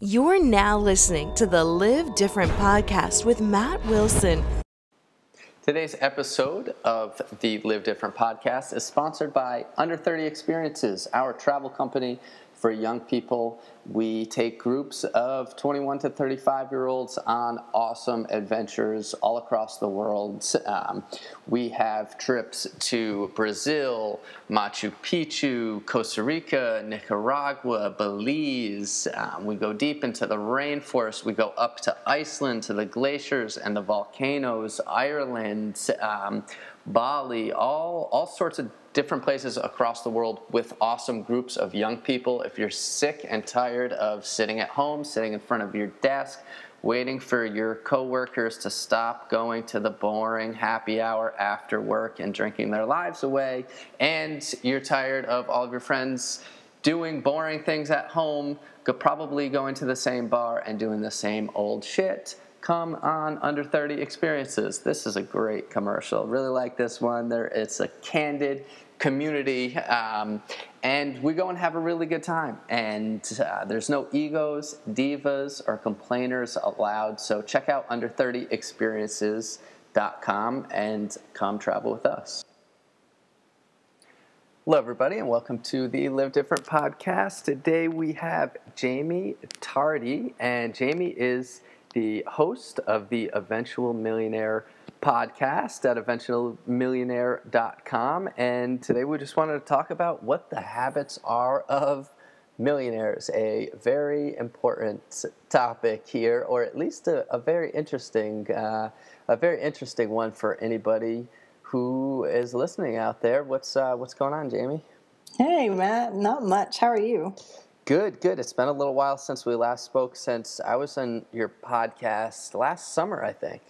You're now listening to the Live Different podcast with Matt Wilson. Today's episode of the Live Different podcast is sponsored by Under 30 Experiences, our travel company for young people. We take groups of 21 to 35 year olds on awesome adventures all across the world. Um, we have trips to Brazil, Machu Picchu, Costa Rica, Nicaragua, Belize. Um, we go deep into the rainforest. We go up to Iceland to the glaciers and the volcanoes, Ireland, um, Bali, all, all sorts of different places across the world with awesome groups of young people. If you're sick and tired of sitting at home, sitting in front of your desk, waiting for your coworkers to stop going to the boring happy hour after work and drinking their lives away, and you're tired of all of your friends doing boring things at home, probably going to the same bar and doing the same old shit come on under 30 experiences this is a great commercial really like this one there it's a candid community, um, and we go and have a really good time. And uh, there's no egos, divas, or complainers allowed. So check out under30experiences.com and come travel with us. Hello, everybody, and welcome to the Live Different podcast. Today we have Jaime Tardy, and Jaime is the host of the Eventual Millionaire podcast at eventualmillionaire.com. And today we just wanted to talk about what the habits are of millionaires, a very important topic here, or at least a, a very interesting, uh, a very interesting one for anybody who is listening out there. What's uh, what's going on, Jaime? Hey, Matt. Not much. How are you? Good, good. It's been a little while since we last spoke. Since I was on your podcast last summer, I think.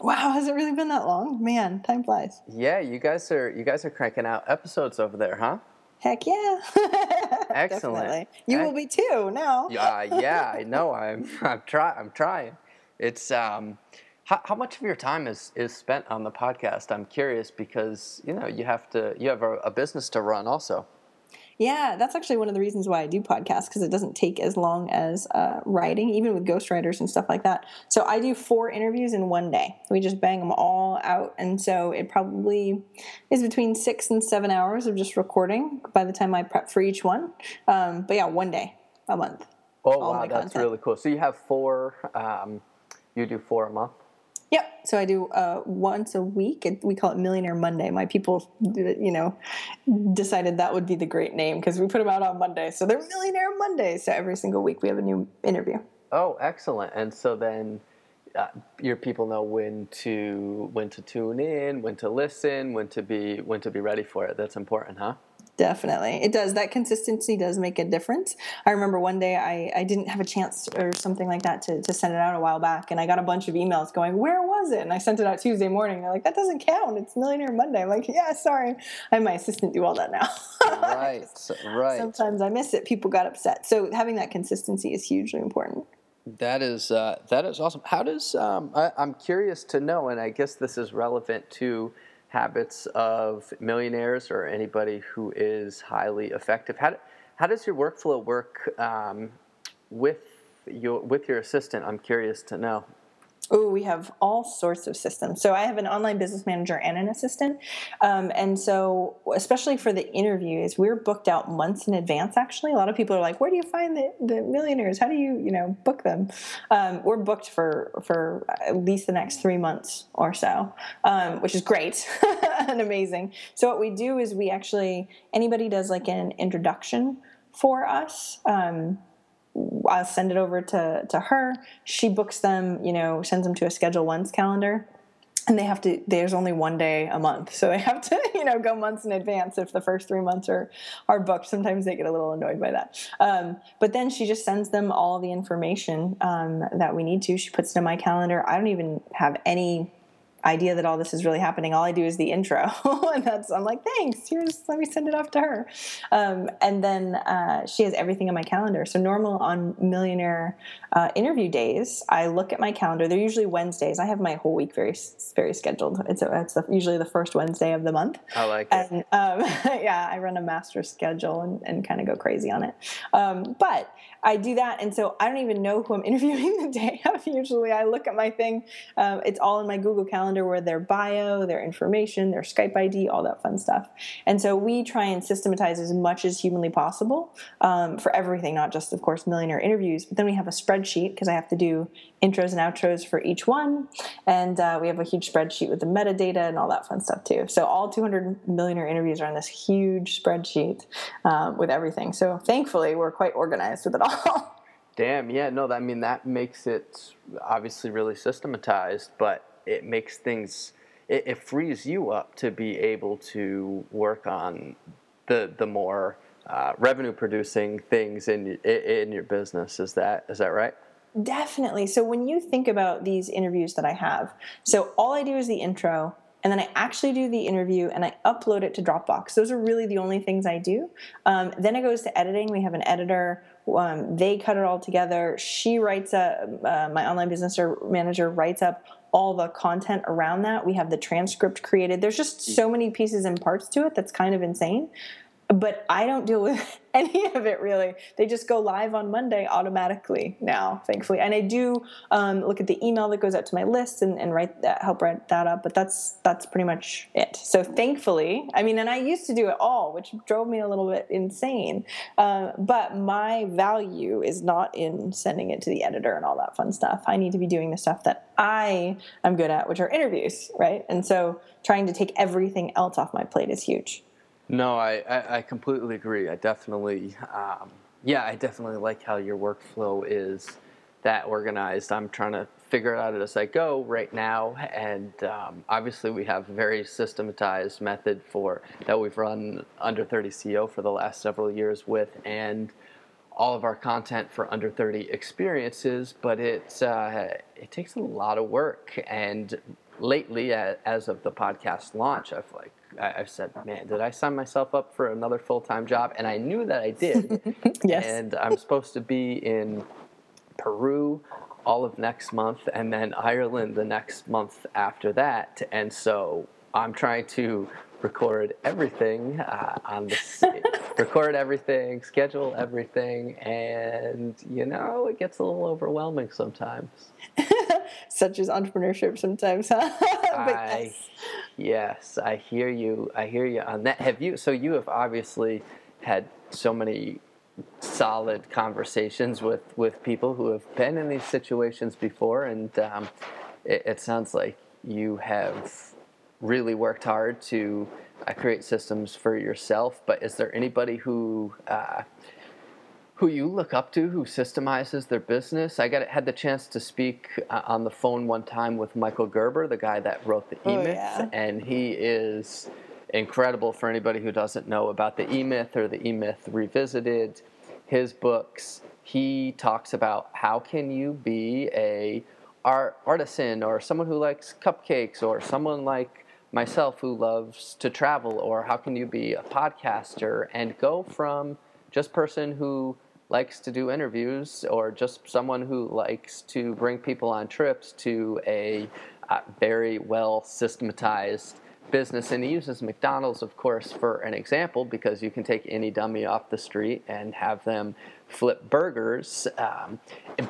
Wow, has it really been that long? Man, time flies. Yeah, you guys are you guys are cranking out episodes over there, huh? Heck yeah. Excellent. Definitely. You will be too now. Yeah, yeah, I know. I'm I'm try I'm trying. It's um how, how much of your time is, is spent on the podcast? I'm curious because you know you have to you have a, a business to run also. Yeah, that's actually one of the reasons why I do podcasts because it doesn't take as long as uh, writing, even with ghostwriters and stuff like that. So I do four interviews in one day. We just bang them all out, and so it probably is between six and seven hours of just recording by the time I prep for each one. Um, but yeah, one day a month. Oh wow, that's content. really cool. So you have four. Um, you do four a month. Yep. So I do uh, once a week. We call it Millionaire Monday. My people, you know, decided that would be the great name because we put them out on Monday. So they're Millionaire Monday. So every single week we have a new interview. Oh, excellent! And so then uh, your people know when to when to tune in, when to listen, when to be when to be ready for it. That's important, huh? Definitely. It does. That consistency does make a difference. I remember one day I, I didn't have a chance or something like that to, to send it out a while back, and I got a bunch of emails going, Where was it? And I sent it out Tuesday morning. They're like, That doesn't count. It's Millionaire Monday. I'm like, Yeah, sorry. I have my assistant do all that now. right, right. Sometimes I miss it. People got upset. So having that consistency is hugely important. That is uh, that is awesome. How does um, I, I'm curious to know, and I guess this is relevant to habits of millionaires or anybody who is highly effective. How, how does your workflow work um, with your with your assistant? I'm curious to know. Oh, we have all sorts of systems. So I have an online business manager and an assistant, um, and so especially for the interviews, we're booked out months in advance. Actually, a lot of people are like, "Where do you find the, the millionaires? How do you you know book them?" Um, we're booked for for at least the next three months or so, um, which is great and amazing. So what we do is we actually anybody does like an introduction for us. I'll send it over to, to her. She books them, you know, sends them to a Schedule Once calendar. And they have to, there's only one day a month. So they have to, you know, go months in advance if the first three months are, are booked. Sometimes they get a little annoyed by that. Um, but then she just sends them all the information um, that we need to. She puts it in my calendar. I don't even have any idea that all this is really happening. All I do is the intro, and that's I'm like, thanks. Here's let me send it off to her, um, and then uh, she has everything on my calendar. So normal on Millionaire uh, interview days, I look at my calendar. They're usually Wednesdays. I have my whole week very very scheduled. It's a, it's the, usually the first Wednesday of the month. I like it. And um, yeah, I run a master schedule and, and kind of go crazy on it. Um, but I do that, and so I don't even know who I'm interviewing the day of. Usually, I look at my thing. Um, it's all in my Google Calendar, where their bio, their information, their Skype ID, all that fun stuff. And so we try and systematize as much as humanly possible um, for everything, not just, of course, millionaire interviews. But then we have a spreadsheet because I have to do intros and outros for each one, and uh, we have a huge spreadsheet with the metadata and all that fun stuff too. So all 200 millionaire interviews are on this huge spreadsheet um, with everything. So thankfully, we're quite organized with it all. Damn, yeah, no, I mean that makes it obviously really systematized, but it makes things it, it frees you up to be able to work on the the more uh, revenue producing things in in your business. Is that is that right? Definitely. So when you think about these interviews that I have, so all I do is the intro, and then I actually do the interview and I upload it to Dropbox. Those are really the only things I do. Um, then it goes to editing. We have an editor. Um, they cut it all together. She writes a, uh, my online business manager writes up all the content around that. We have the transcript created. There's just so many pieces and parts to it that's kind of insane but I don't deal with any of it really. They just go live on Monday automatically now, thankfully. And I do um, look at the email that goes out to my list and, and write that, help write that up. But that's that's pretty much it. So thankfully, I mean, and I used to do it all, which drove me a little bit insane. Uh, but my value is not in sending it to the editor and all that fun stuff. I need to be doing the stuff that I am good at, which are interviews, right? And so trying to take everything else off my plate is huge. No, I, I, I completely agree. I definitely, um, yeah, I definitely like how your workflow is that organized. I'm trying to figure it out as I go right now, and um, obviously we have a very systematized method for that we've run under 30 CEO for the last several years with, and all of our content for under 30 experiences. But it's uh, it takes a lot of work, and lately, as of the podcast launch, I've like I've said, man, did I sign myself up for another full time job? And I knew that I did. yes. And I'm supposed to be in Peru all of next month and then Ireland the next month after that. And so I'm trying to record everything uh, on the record everything, schedule everything, and you know it gets a little overwhelming sometimes. Such as entrepreneurship sometimes, huh? I, yes. Yes, I hear you. I hear you on that. Have you? So you have obviously had so many solid conversations with with people who have been in these situations before, and um, it, it sounds like you have really worked hard to uh, create systems for yourself. But is there anybody who uh, who you look up to who systemizes their business? I got had the chance to speak uh, on the phone one time with Michael Gerber, the guy that wrote the E Myth, oh, yeah. and he is incredible for anybody who doesn't know about the E Myth or the E Myth Revisited. His books, he talks about how can you be a art artisan or someone who likes cupcakes or someone like myself who loves to travel, or how can you be a podcaster and go from just person who likes to do interviews or just someone who likes to bring people on trips to a uh, very well systematized business. And he uses mcdonald's of course for an example because you can take any dummy off the street and have them flip burgers. Um,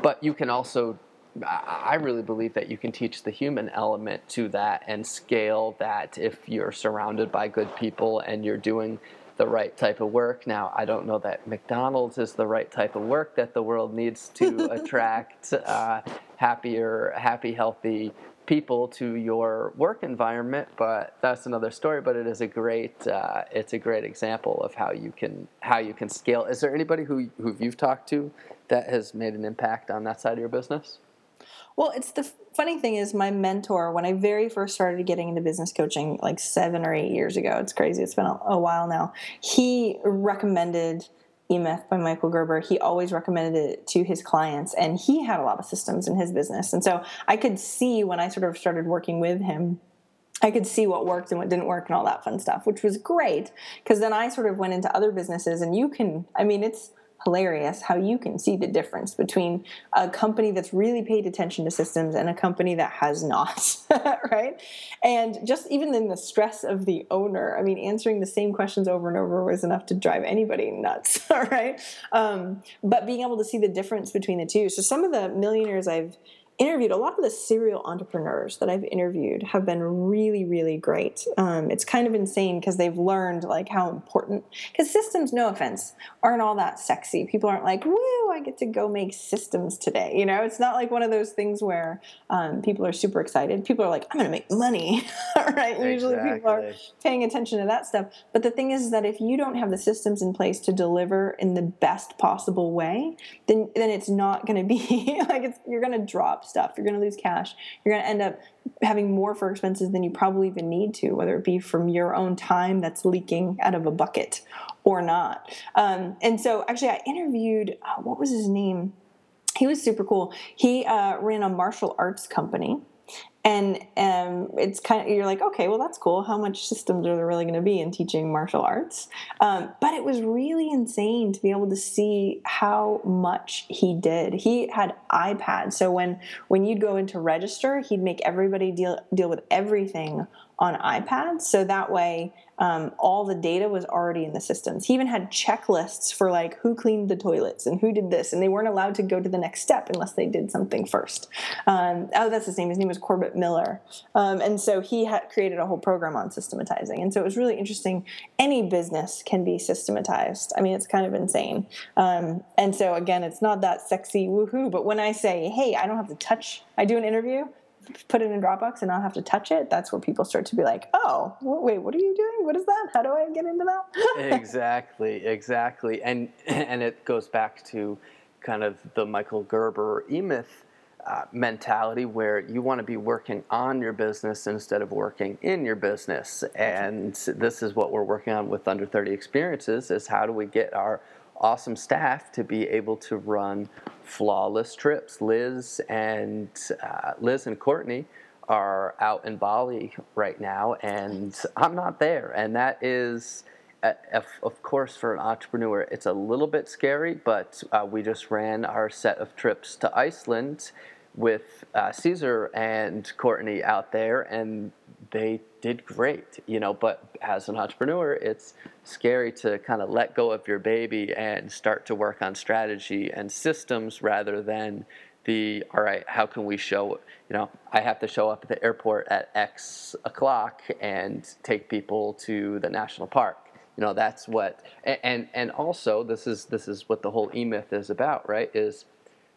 but you can also I really believe that you can teach the human element to that and scale that if you're surrounded by good people and you're doing the right type of work. Now, I don't know that McDonald's is the right type of work that the world needs to attract uh, happier, happy, healthy people to your work environment, but that's another story. But it is a great, uh, it's a great example of how you can how you can scale. Is there anybody who who you've talked to that has made an impact on that side of your business? Well, it's the funny thing is my mentor when I very first started getting into business coaching like 7 or 8 years ago. It's crazy. It's been a, a while now. He recommended E-Myth by Michael Gerber, he always recommended it to his clients, and he had a lot of systems in his business. And so I could see when I sort of started working with him, I could see what worked and what didn't work and all that fun stuff, which was great because then I sort of went into other businesses, and you can, I mean, it's hilarious how you can see the difference between a company that's really paid attention to systems and a company that has not, right? And just even in the stress of the owner, I mean, answering the same questions over and over was enough to drive anybody nuts, right? Um, but being able to see the difference between the two. So some of the millionaires I've interviewed a lot of the serial entrepreneurs that I've interviewed have been really, really great. Um, it's kind of insane because they've learned like how important because systems, no offense, aren't all that sexy. People aren't like, "Woo, I get to go make systems today." You know, it's not like one of those things where um, people are super excited. People are like, "I'm going to make money," right? Exactly. Usually, people are paying attention to that stuff. But the thing is, that if you don't have the systems in place to deliver in the best possible way, then then it's not going to be like it's you're going to drop stuff. You're going to lose cash. You're going to end up having more for expenses than you probably even need to, whether it be from your own time that's leaking out of a bucket or not. Um, and so, actually, I interviewed uh, what was his name? He was super cool. He uh, ran a martial arts company and um, it's kind of you're like okay well that's cool. How much systems are there really going to be in teaching martial arts? Um, but it was really insane to be able to see how much he did. He had ipads so when when you'd go into register he'd make everybody deal deal with everything on ipads. So that way um, all the data was already in the systems. He even had checklists for like who cleaned the toilets and who did this, and they weren't allowed to go to the next step unless they did something first. Um, oh, that's his name. His name was Corbett Miller, um, and so he had created a whole program on systematizing. And so it was really interesting. Any business can be systematized. I mean, it's kind of insane. Um, and so again, it's not that sexy woohoo. But when I say, hey, I don't have to touch, I do an interview put it in Dropbox and not have to touch it, that's where people start to be like, oh, wait, what are you doing? What is that? How do I get into that? exactly, exactly. And, and it goes back to kind of the Michael Gerber E-Myth uh, mentality where you want to be working on your business instead of working in your business. And this is what we're working on with Under 30 Experiences is how do we get our awesome staff to be able to run flawless trips. Liz and uh, Liz and Courtney are out in Bali right now, and I'm not there. And that is, uh, of course, for an entrepreneur, it's a little bit scary. But uh, we just ran our set of trips to Iceland with uh, Caesar and Courtney out there, and they did great, you know. But as an entrepreneur, it's scary to kind of let go of your baby and start to work on strategy and systems rather than the all right how can we show you know i have to show up at the airport at x o'clock and take people to the national park you know that's what and and also this is this is what the whole e-myth is about right is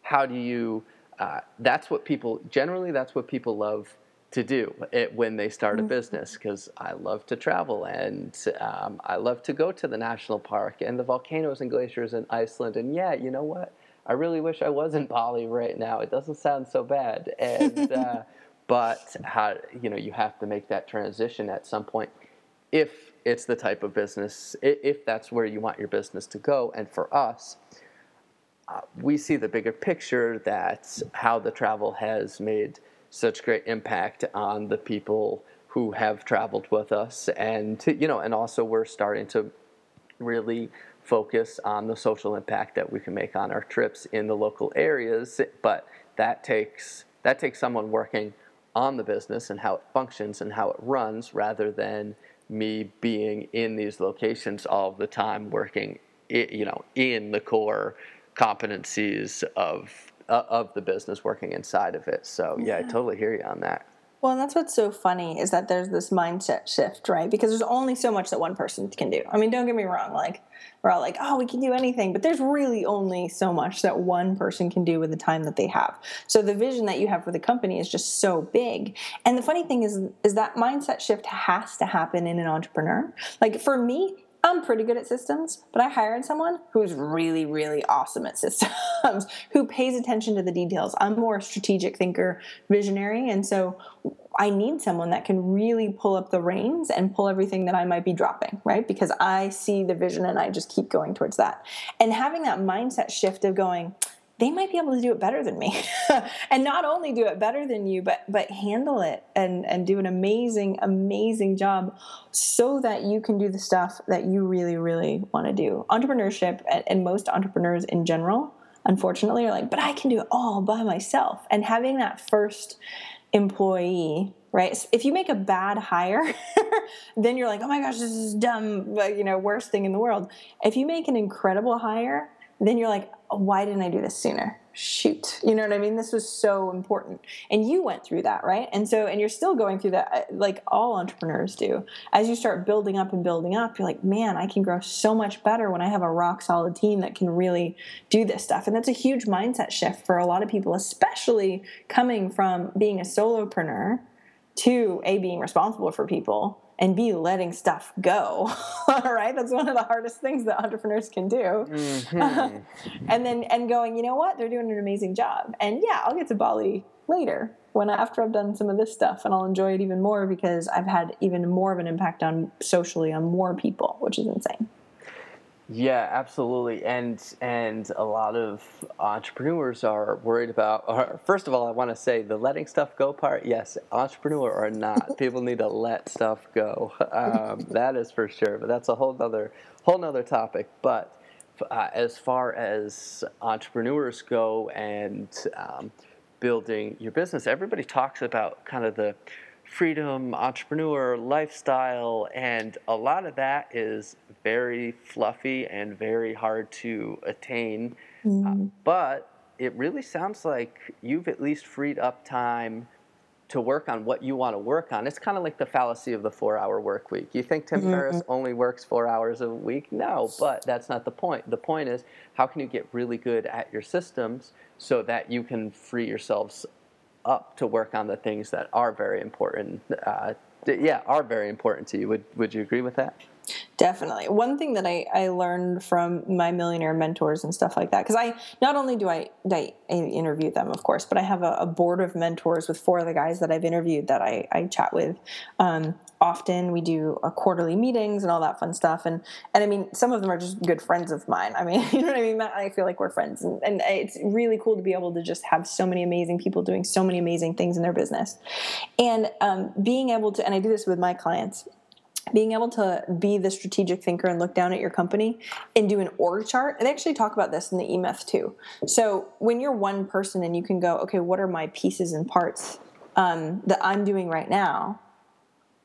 how do you uh, that's what people generally that's what people love to do it when they start a mm-hmm. business because I love to travel and um, I love to go to the national park and the volcanoes and glaciers in Iceland. And yeah, you know what? I really wish I was in Bali right now. It doesn't sound so bad. And uh, but how you know you have to make that transition at some point if it's the type of business if that's where you want your business to go. And for us. Uh, we see the bigger picture that how the travel has made such great impact on the people who have traveled with us. And to, you know and also we're starting to really focus on the social impact that we can make on our trips in the local areas. But that takes that takes someone working on the business and how it functions and how it runs rather than me being in these locations all the time working you know in the core competencies of of the business working inside of it. So yeah, yeah, I totally hear you on that. Well, and that's what's so funny is that there's this mindset shift, right? Because there's only so much that one person can do. I mean, don't get me wrong, like we're all like, oh, we can do anything, but there's really only so much that one person can do with the time that they have. So the vision that you have for the company is just so big. And the funny thing is is that mindset shift has to happen in an entrepreneur. Like for me, I'm pretty good at systems, but I hired someone who's really, really awesome at systems, who pays attention to the details. I'm more a strategic thinker, visionary, and so I need someone that can really pull up the reins and pull everything that I might be dropping, right? Because I see the vision and I just keep going towards that. And having that mindset shift of going, they might be able to do it better than me. And not only do it better than you but but handle it and and do an amazing amazing job so that you can do the stuff that you really really want to do. Entrepreneurship and, and most entrepreneurs in general unfortunately are like but i can do it all by myself. And having that first employee right? If you make a bad hire then you're like oh my gosh this is dumb you know worst thing in the world. If you make an incredible hire then you're like, why didn't I do this sooner? Shoot. You know what I mean? This was so important. And you went through that, right? And so, and you're still going through that, uh, like all entrepreneurs do. As you start building up and building up, you're like, man, I can grow so much better when I have a rock solid team that can really do this stuff. And that's a huge mindset shift for a lot of people, especially coming from being a solopreneur to A, being responsible for people and be letting stuff go. All right, that's one of the hardest things that entrepreneurs can do. Mm-hmm. and then and going, you know what? They're doing an amazing job. And yeah, I'll get to Bali later when after I've done some of this stuff, and I'll enjoy it even more because I've had even more of an impact on socially on more people, which is insane. Yeah, absolutely. And and a lot of entrepreneurs are worried about or first of all, I want to say the letting stuff go part, yes, entrepreneur or not, people need to let stuff go. Um, that is for sure. But that's a whole other whole nother topic. But uh, as far as entrepreneurs go and um, building your business, everybody talks about kind of the freedom, entrepreneur, lifestyle, and a lot of that is very fluffy and very hard to attain. Mm. Uh, but it really sounds like you've at least freed up time to work on what you want to work on. It's kind of like the fallacy of the four hour work week. You think Tim mm-hmm. Ferriss only works four hours a week? No, but that's not the point. The point is how can you get really good at your systems so that you can free yourselves up to work on the things that are very important. Uh, yeah, are very important to you. Would Would you agree with that? Definitely. One thing that I, I learned from my millionaire mentors and stuff like that, because I not only do I, I, interview them, of course, but I have a, a, board of mentors with four of the guys that I've interviewed that I, I chat with um, often. We do uh, quarterly meetings and all that fun stuff. And and I mean, some of them are just good friends of mine. I mean, you know what I mean? I feel like we're friends, and, and it's really cool to be able to just have so many amazing people doing so many amazing things in their business, and um, being able to. And I do this with my clients being able to be the strategic thinker and look down at your company and do an org chart. And they actually talk about this in the E-Myth too. So when you're one person and you can go, okay, what are my pieces and parts um, that I'm doing right now?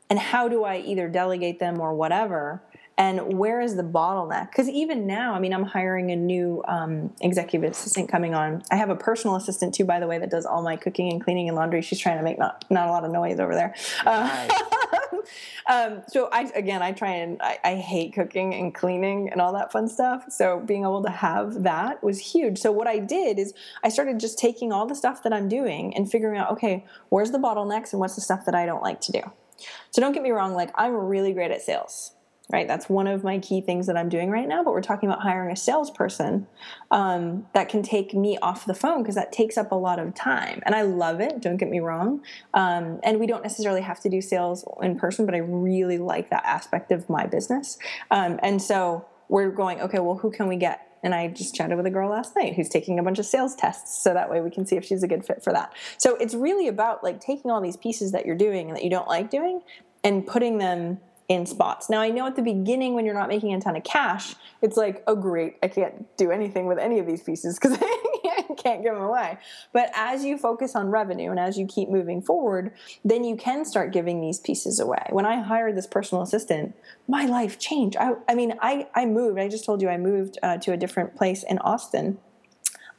And how do I either delegate them or whatever? And where is the bottleneck? Because even now i mean i'm hiring a new um, executive assistant coming on. I have a personal assistant too by the way that does all my cooking and cleaning and laundry. She's trying to make not, not a lot of noise over there. Nice. uh, um, so i again i try and I, I hate cooking and cleaning and all that fun stuff. So being able to have that was huge. So what i did is i started just taking all the stuff that i'm doing and figuring out okay where's the bottlenecks and what's the stuff that i don't like to do? So don't get me wrong like i'm really great at sales right? That's one of my key things that I'm doing right now. But we're talking about hiring a salesperson um, that can take me off the phone because that takes up a lot of time. And I love it, don't get me wrong. Um, and we don't necessarily have to do sales in person, but I really like that aspect of my business. Um, and so we're going, okay, well, who can we get? And I just chatted with a girl last night who's taking a bunch of sales tests so that way we can see if she's a good fit for that. So it's really about like taking all these pieces that you're doing and that you don't like doing and putting them in spots. Now, I know at the beginning when you're not making a ton of cash, it's like, oh, great, I can't do anything with any of these pieces because I can't give them away. But as you focus on revenue and as you keep moving forward, then you can start giving these pieces away. When I hired this personal assistant, my life changed. I, I mean, I, I moved, I just told you I moved uh, to a different place in Austin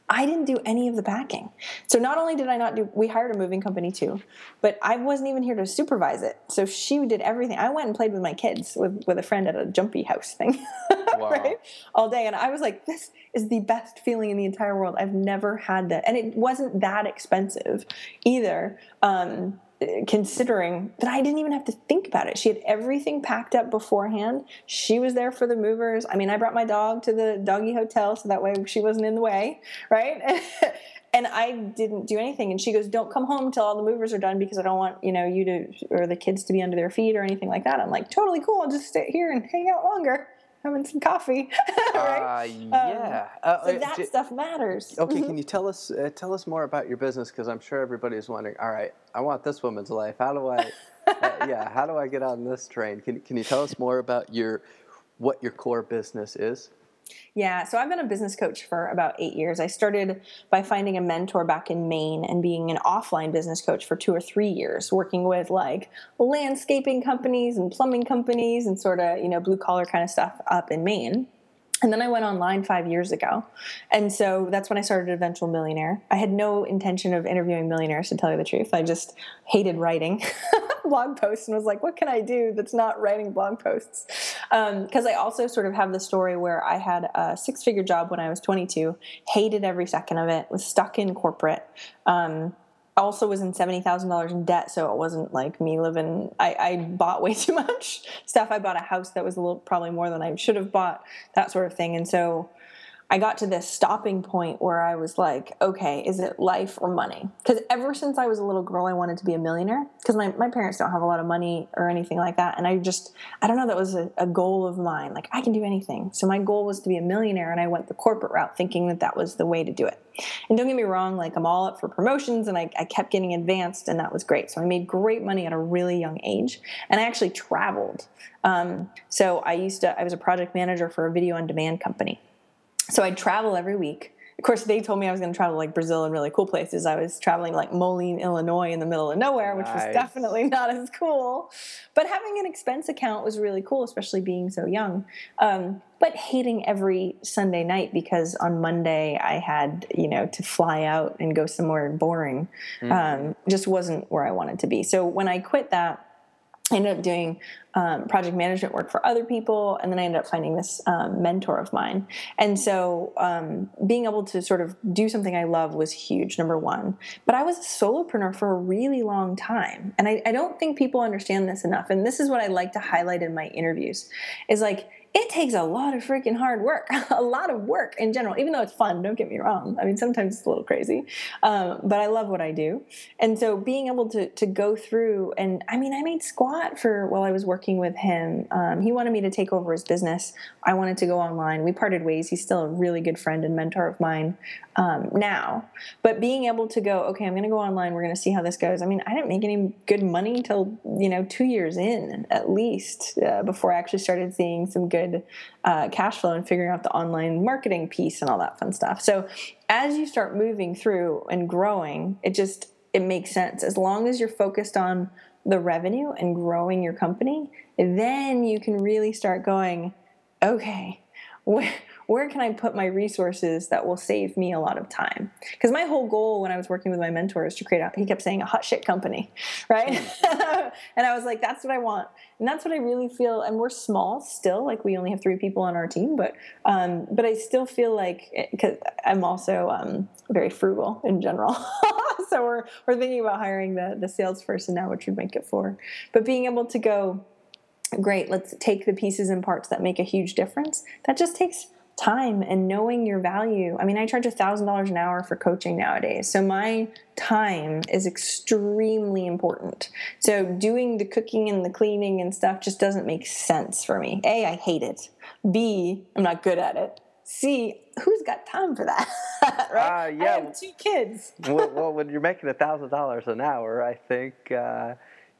I didn't do any of the packing. So not only did I not do, we hired a moving company too, but I wasn't even here to supervise it. So she did everything. I went and played with my kids with, with a friend at a jumpy house thing, wow. right? All day. And I was like, this is the best feeling in the entire world. I've never had that. And it wasn't that expensive either. Um, considering that I didn't even have to think about it. She had everything packed up beforehand. She was there for the movers. I mean, I brought my dog to the doggy hotel so that way she wasn't in the way, right? and I didn't do anything. And she goes, "Don't come home until all the movers are done because I don't want you know you to or the kids to be under their feet or anything like that." I'm like, "Totally cool. I'll just sit here and hang out longer." Having some coffee, right? Uh, yeah. Um, Uh, so uh, that j- stuff matters. Okay, can you tell us uh, tell us more about your business? Because I'm sure everybody's wondering. All right, I want this woman's life. How do I? uh, yeah, how do I get on this train? Can Can you tell us more about your what your core business is? Yeah, so I've been a business coach for about eight years. I started by finding a mentor back in Maine and being an offline business coach for two or three years, working with like landscaping companies and plumbing companies and sort of, you know, blue collar kind of stuff up in Maine. And then I went online five years ago. And so that's when I started Eventual Millionaire. I had no intention of interviewing millionaires, to tell you the truth. I just hated writing blog posts and was like, what can I do that's not writing blog posts? Because I also sort of have the story where I had a six figure job when I was 22, hated every second of it, was stuck in corporate. Um, also was in seventy thousand dollars in debt, so it wasn't like me living. I, I bought way too much stuff. I bought a house that was a little probably more than I should have bought, that sort of thing. And so I got to this stopping point where I was like, okay, is it life or money? Because ever since I was a little girl, I wanted to be a millionaire. Because my, my parents don't have a lot of money or anything like that. And I just, I don't know, that was a, a goal of mine. Like, I can do anything. So my goal was to be a millionaire. And I went the corporate route thinking that that was the way to do it. And don't get me wrong, like, I'm all up for promotions and I, I kept getting advanced, and that was great. So I made great money at a really young age. And I actually traveled. Um, so I used to, I was a project manager for a video on demand company. So I'd travel every week. Of course, they told me I was going to travel like Brazil and really cool places. I was traveling like Moline, Illinois, in the middle of nowhere, which was definitely not as cool. But having an expense account was really cool, especially being so young. Um, but hating every Sunday night because on Monday I had, you know, to fly out and go somewhere boring. Um, just wasn't where I wanted to be. So when I quit that, I ended up doing um, project management work for other people, and then I ended up finding this um, mentor of mine. And so, um, being able to sort of do something I love was huge, number one. But I was a solopreneur for a really long time, and I, I don't think people understand this enough. And this is what I like to highlight in my interviews: is like it takes a lot of freaking hard work, a lot of work in general, even though it's fun, don't get me wrong. I mean, sometimes it's a little crazy, um, but I love what I do. And so being able to, to go through, and I mean, I made squat for while I was working with him. Um, he wanted me to take over his business. I wanted to go online. We parted ways. He's still a really good friend and mentor of mine um, now. But being able to go, okay, I'm going to go online. We're going to see how this goes. I mean, I didn't make any good money until, you know, two years in at least uh, before I actually started seeing some good uh, cash flow and figuring out the online marketing piece and all that fun stuff. So as you start moving through and growing, it just, it makes sense. As long as you're focused on the revenue and growing your company, then you can really start going, okay, where, where can I put my resources that will save me a lot of time? Because my whole goal when I was working with my mentor is to create a, he kept saying a hot shit company, right? and I was like, that's what I want. And that's what I really feel. And we're small still, like we only have three people on our team, but, um, but I still feel like, because I'm also um, very frugal in general. so we're, we're thinking about hiring the, the salesperson now, which would make it four. But being able to go, great let's take the pieces and parts that make a huge difference that just takes time and knowing your value. I mean i charge a thousand dollars an hour for coaching nowadays. So my time is extremely important. So doing the cooking and the cleaning and stuff just doesn't make sense for me. A i hate it. B i'm not good at it. C who's got time for that? Right? Uh, i yeah. have two kids. Well, well, when you're making a thousand dollars an hour, I think, uh,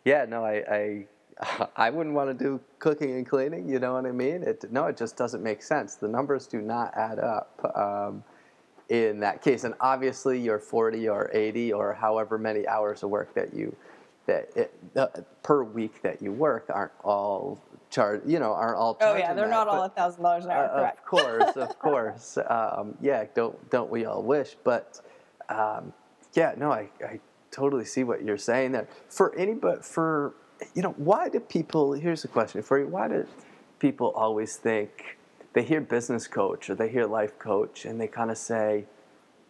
yeah, no, I, I, I wouldn't want to do cooking and cleaning. You know what I mean? It, no, it just doesn't make sense. The numbers do not add up um, in that case. And obviously, your 40 or 80 or however many hours of work that you that it, uh, per week that you work aren't all charged. You know, aren't all. oh yeah they're that, not all a thousand dollars an hour uh, correct of course, of course. Um, yeah, don't don't we all wish? But um, yeah, no, I, I totally see what you're saying there. For any, but for you know, why do people? Here's a question for you: Why do people always think they hear business coach or they hear life coach and they kind of say,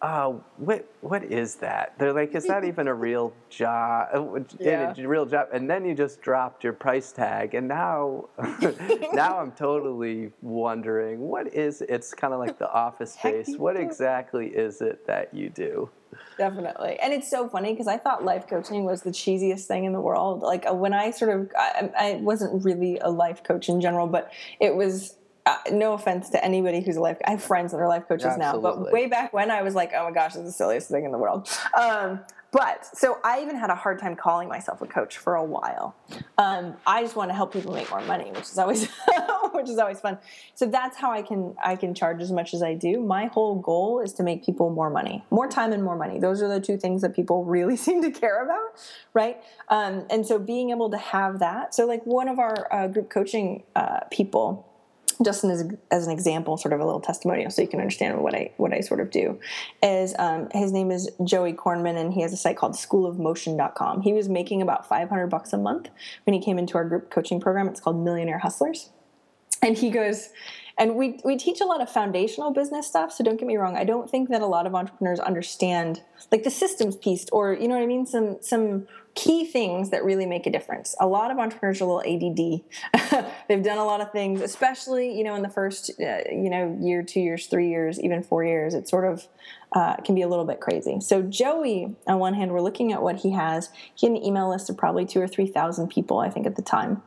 oh, what what is that? They're like, is that even a real job? Uh, Yeah. A real job? And then you just dropped your price tag, and now now I'm totally wondering what is. It's kind of like the office space. What exactly is it that you do? Definitely. And it's so funny because I thought life coaching was the cheesiest thing in the world. Like uh, when I sort of, I, I wasn't really a life coach in general, but it was. Uh, no offense to anybody who's a life. I have friends that are life coaches now, but way back when I was like, "Oh my gosh, this is the silliest thing in the world." Um, but so I even had a hard time calling myself a coach for a while. Um, I just want to help people make more money, which is always which is always fun. So that's how I can I can charge as much as I do. My whole goal is to make people more money, more time and more money. Those are the two things that people really seem to care about, right? Um, and so being able to have that. So like one of our uh, group coaching uh, people just as, as an example, sort of a little testimonial, so you can understand what I what I sort of do, is um, his name is Joey Korenman, and he has a site called SchoolofMotion.com. He was making about 500 bucks a month when he came into our group coaching program. It's called Millionaire Hustlers, and he goes, and we we teach a lot of foundational business stuff. So don't get me wrong, I don't think that a lot of entrepreneurs understand like the systems piece, or you know what I mean, some some key things that really make a difference. A lot of entrepreneurs are a little ADD. They've done a lot of things, especially you know in the first uh, you know year, two years, three years, even four years. It sort of uh, can be a little bit crazy. So Joey, on one hand, we're looking at what he has. He had an email list of probably two or three thousand people, I think, at the time.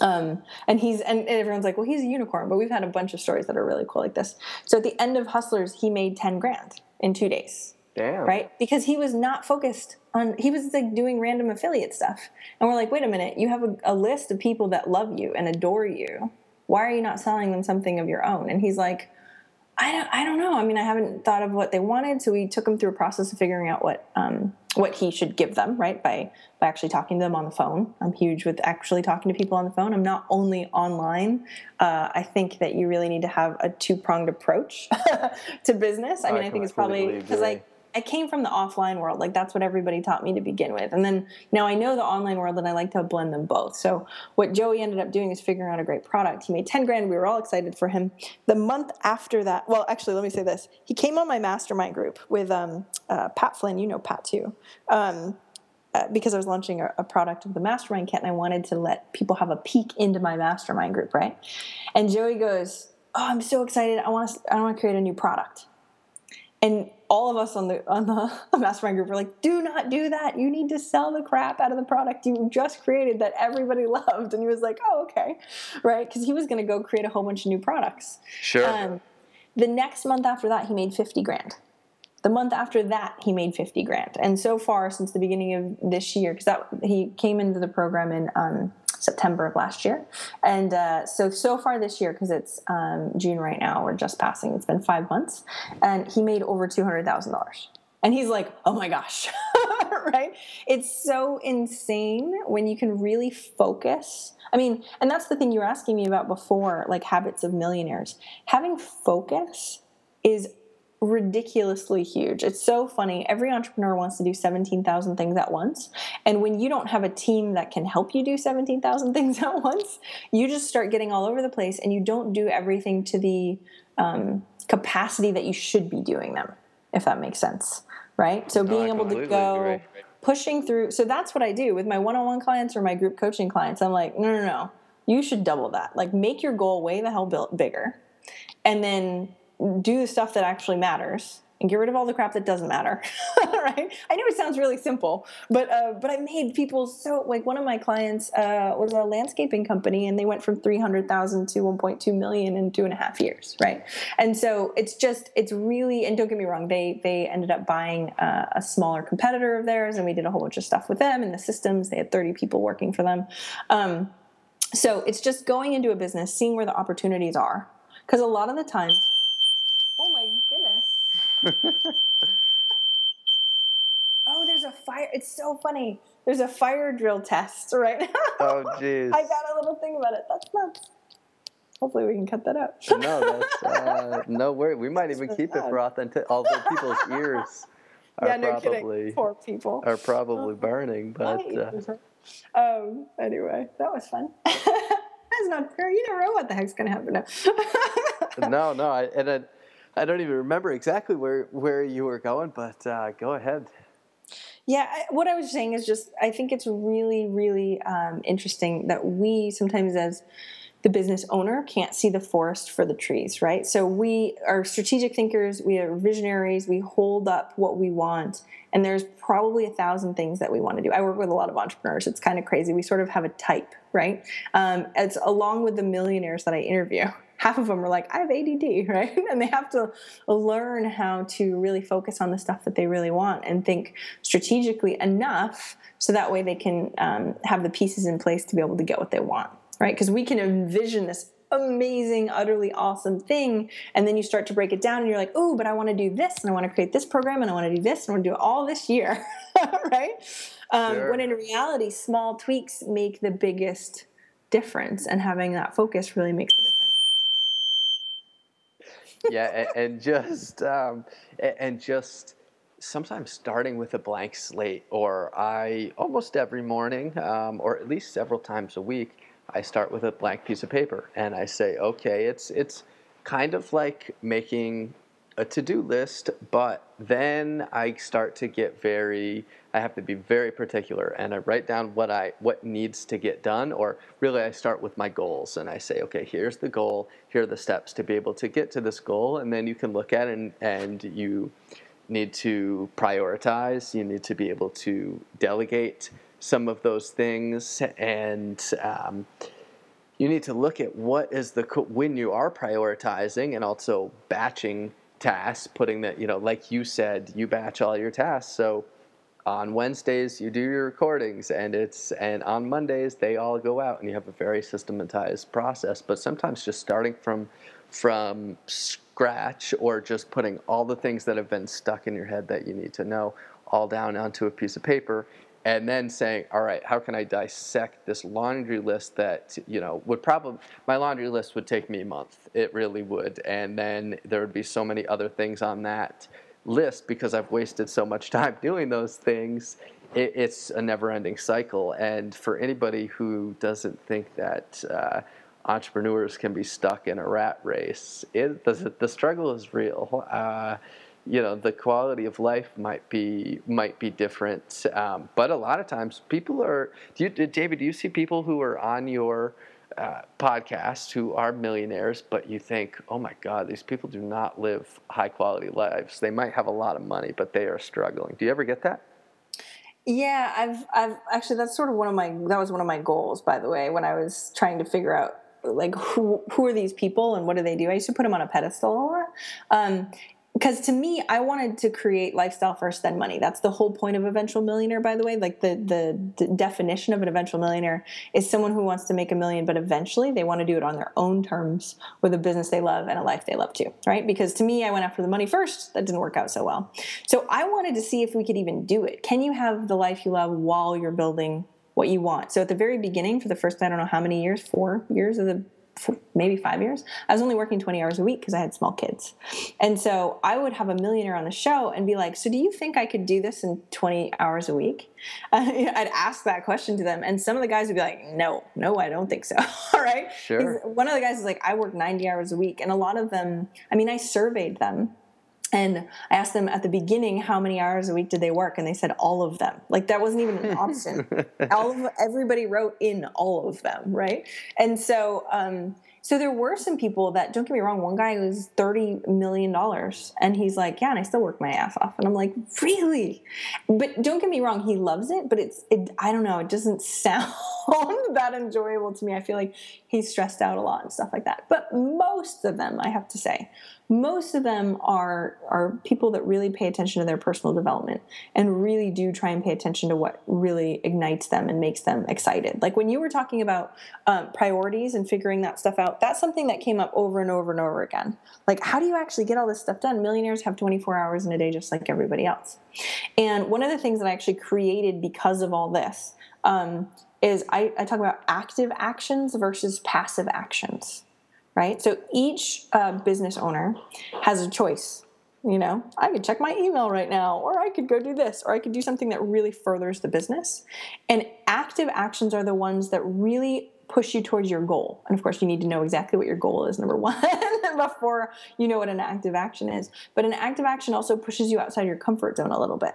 Um, and he's and everyone's like, well, he's a unicorn, but we've had a bunch of stories that are really cool like this. So at the end of Hustlers, he made ten grand in two days Damn. right? Because he was not focused on, he was like doing random affiliate stuff. And we're like, wait a minute, you have a, a list of people that love you and adore you. Why are you not selling them something of your own? And he's like, I don't, I don't know. I mean, I haven't thought of what they wanted, so we took him through a process of figuring out what um, what he should give them, right? By by actually talking to them on the phone. I'm huge with actually talking to people on the phone. I'm not only online. Uh, I think that you really need to have a two pronged approach to business. I I mean, I, think it's probably because like I came from the offline world. Like that's what everybody taught me to begin with. And then now I know the online world and I like to blend them both. So what Joey ended up doing is figuring out a great product. He made 10 grand. We were all excited for him. The month after that, well, actually, let me say this. He came on my mastermind group with um, uh, Pat Flynn. You know Pat too. Um, uh, because I was launching a, a product of the mastermind kit and I wanted to let people have a peek into my mastermind group, right? And Joey goes, "Oh, I'm so excited! I want to, I want to create a new product." And all of us on the on the mastermind group were like, "Do not do that! You need to sell the crap out of the product you just created that everybody loved." And he was like, "Oh, okay, right," because he was going to go create a whole bunch of new products. Sure. Um, the next month after that, he made 50 grand. The month after that, he made 50 grand. And so far, since the beginning of this year, because that he came into the program in um, September of last year, and uh, so so far this year, because it's um, June right now, we're just passing. It's been five months, and he made over two hundred thousand dollars. And he's like, "Oh my gosh!" right? It's so insane when you can really focus. I mean, and that's the thing you were asking me about before, like habits of millionaires. Having focus is ridiculously huge. It's so funny. Every entrepreneur wants to do 17,000 things at once. And when you don't have a team that can help you do 17,000 things at once, you just start getting all over the place and you don't do everything to the um, capacity that you should be doing them, if that makes sense. Right? So being able to go agree. pushing through. So that's what I do with my one on one clients or my group coaching clients. I'm like, no, no, no. You should double that. Like, make your goal way the hell built bigger and then do the stuff that actually matters and get rid of all the crap that doesn't matter right? I know it sounds really simple but uh, but i made people so like one of my clients uh, was a landscaping company and they went from 300000 to 1.2 million in two and a half years right? And so it's just it's really and don't get me wrong they they ended up buying uh, a smaller competitor of theirs and we did a whole bunch of stuff with them and the systems they had 30 people working for them. Um, so it's just going into a business seeing where the opportunities are because a lot of the times oh there's a fire it's so funny. There's a fire drill test right? Now Oh, jeez. i got a little thing about it. That's nuts. Hopefully we can cut that out. No, that's uh, no worry. We might even so keep it for authentic. Although people's ears are yeah no probably kidding poor people. are probably burning, but uh, um anyway that was fun. That's not fair. You never know what the heck's gonna happen now. No, no. I, and it, I don't even remember exactly where where you were going, but uh, go ahead. Yeah, what I was saying is just I think it's really, really um, interesting that we sometimes as the business owner can't see the forest for the trees, right? So we are strategic thinkers, we are visionaries, we hold up what we want, and there's probably a thousand things that we want to do. I work with a lot of entrepreneurs. It's kind of crazy. We sort of have a type, right? Um, it's along with the millionaires that I interview. Half of them are like, I have ADD, right? And they have to learn how to really focus on the stuff that they really want and think strategically enough so that way they can um, have the pieces in place to be able to get what they want right? Because we can envision this amazing, utterly awesome thing. And then you start to break it down and you're like, oh, but I want to do this and I want to create this program and I want to do this and I want to do it all this year, right? Um, sure. When in reality, small tweaks make the biggest difference and having that focus really makes a difference. Yeah, and, and just, um, and just, sometimes starting with a blank slate, or I almost every morning, um, or at least several times a week, I start with a blank piece of paper and I say, okay, it's it's kind of like making a to-do list, but then I start to get very I have to be very particular and I write down what I what needs to get done or really I start with my goals and I say, okay, here's the goal, here are the steps to be able to get to this goal and then you can look at it and, and you need to prioritize, you need to be able to delegate some of those things and um, you need to look at what is the when you are prioritizing and also batching tasks putting that you know like you said you batch all your tasks so on wednesdays you do your recordings and it's and on mondays they all go out and you have a very systematized process but sometimes just starting from from scratch or just putting all the things that have been stuck in your head that you need to know all down onto a piece of paper and then saying, all right, how can I dissect this laundry list that, you know, would probably, my laundry list would take me a month. It really would. And then there would be so many other things on that list because I've wasted so much time doing those things. It, it's a never ending cycle. And for anybody who doesn't think that, uh, entrepreneurs can be stuck in a rat race. It, the, the struggle is real. Uh, you know the quality of life might be might be different um, but a lot of times people are do you, david do you see people who are on your uh, podcast who are millionaires but you think oh my god these people do not live high quality lives. They might have a lot of money but they are struggling. Do you ever get that? Yeah i've i've actually that's sort of one of my that was one of my goals by the way when i was trying to figure out like who who are these people and what do they do? I used to put them on a pedestal a lot, um, because to me i wanted to create lifestyle first then money. That's the whole point of eventual millionaire by the way. Like the, the, definition of an eventual millionaire is someone who wants to make a million but eventually they want to do it on their own terms with a business they love and a life they love too right? Because to me i went after the money first. That didn't work out so well. So i wanted to see if we could even do it. Can you have the life you love while you're building what you want? So at the very beginning for the first i don't know how many years four years of the maybe five years, I was only working 20 hours a week because I had small kids. And so I would have a millionaire on the show and be like, So do you think I could do this in 20 hours a week? Uh, I'd ask that question to them. And some of the guys would be like, No, no, I don't think so. All right. Sure. One of the guys is like, I work 90 hours a week. And a lot of them, I mean, I surveyed them and I asked them at the beginning how many hours a week did they work, and they said all of them. Like that wasn't even an option. all of everybody wrote in all of them, right? And so, um, so there were some people that don't get me wrong. One guy was thirty million dollars, and he's like, "Yeah, and I still work my ass off." And I'm like, "Really?" But don't get me wrong, he loves it. But it's, it, I don't know, it doesn't sound that enjoyable to me. I feel like he's stressed out a lot and stuff like that. But most of them, I have to say, most of them are are people that really pay attention to their personal development and really do try and pay attention to what really ignites them and makes them excited. Like when you were talking about um, priorities and figuring that stuff out that's something that came up over and over and over again. Like how do you actually get all this stuff done? Millionaires have 24 hours in a day just like everybody else. And one of the things that i actually created because of all this um, is I, I talk about active actions versus passive actions right? So each uh, business owner has a choice. You know, I could check my email right now, or I could go do this, or I could do something that really furthers the business. And active actions are the ones that really push you towards your goal. And of course, you need to know exactly what your goal is, number one, before you know what an active action is. But an active action also pushes you outside your comfort zone a little bit.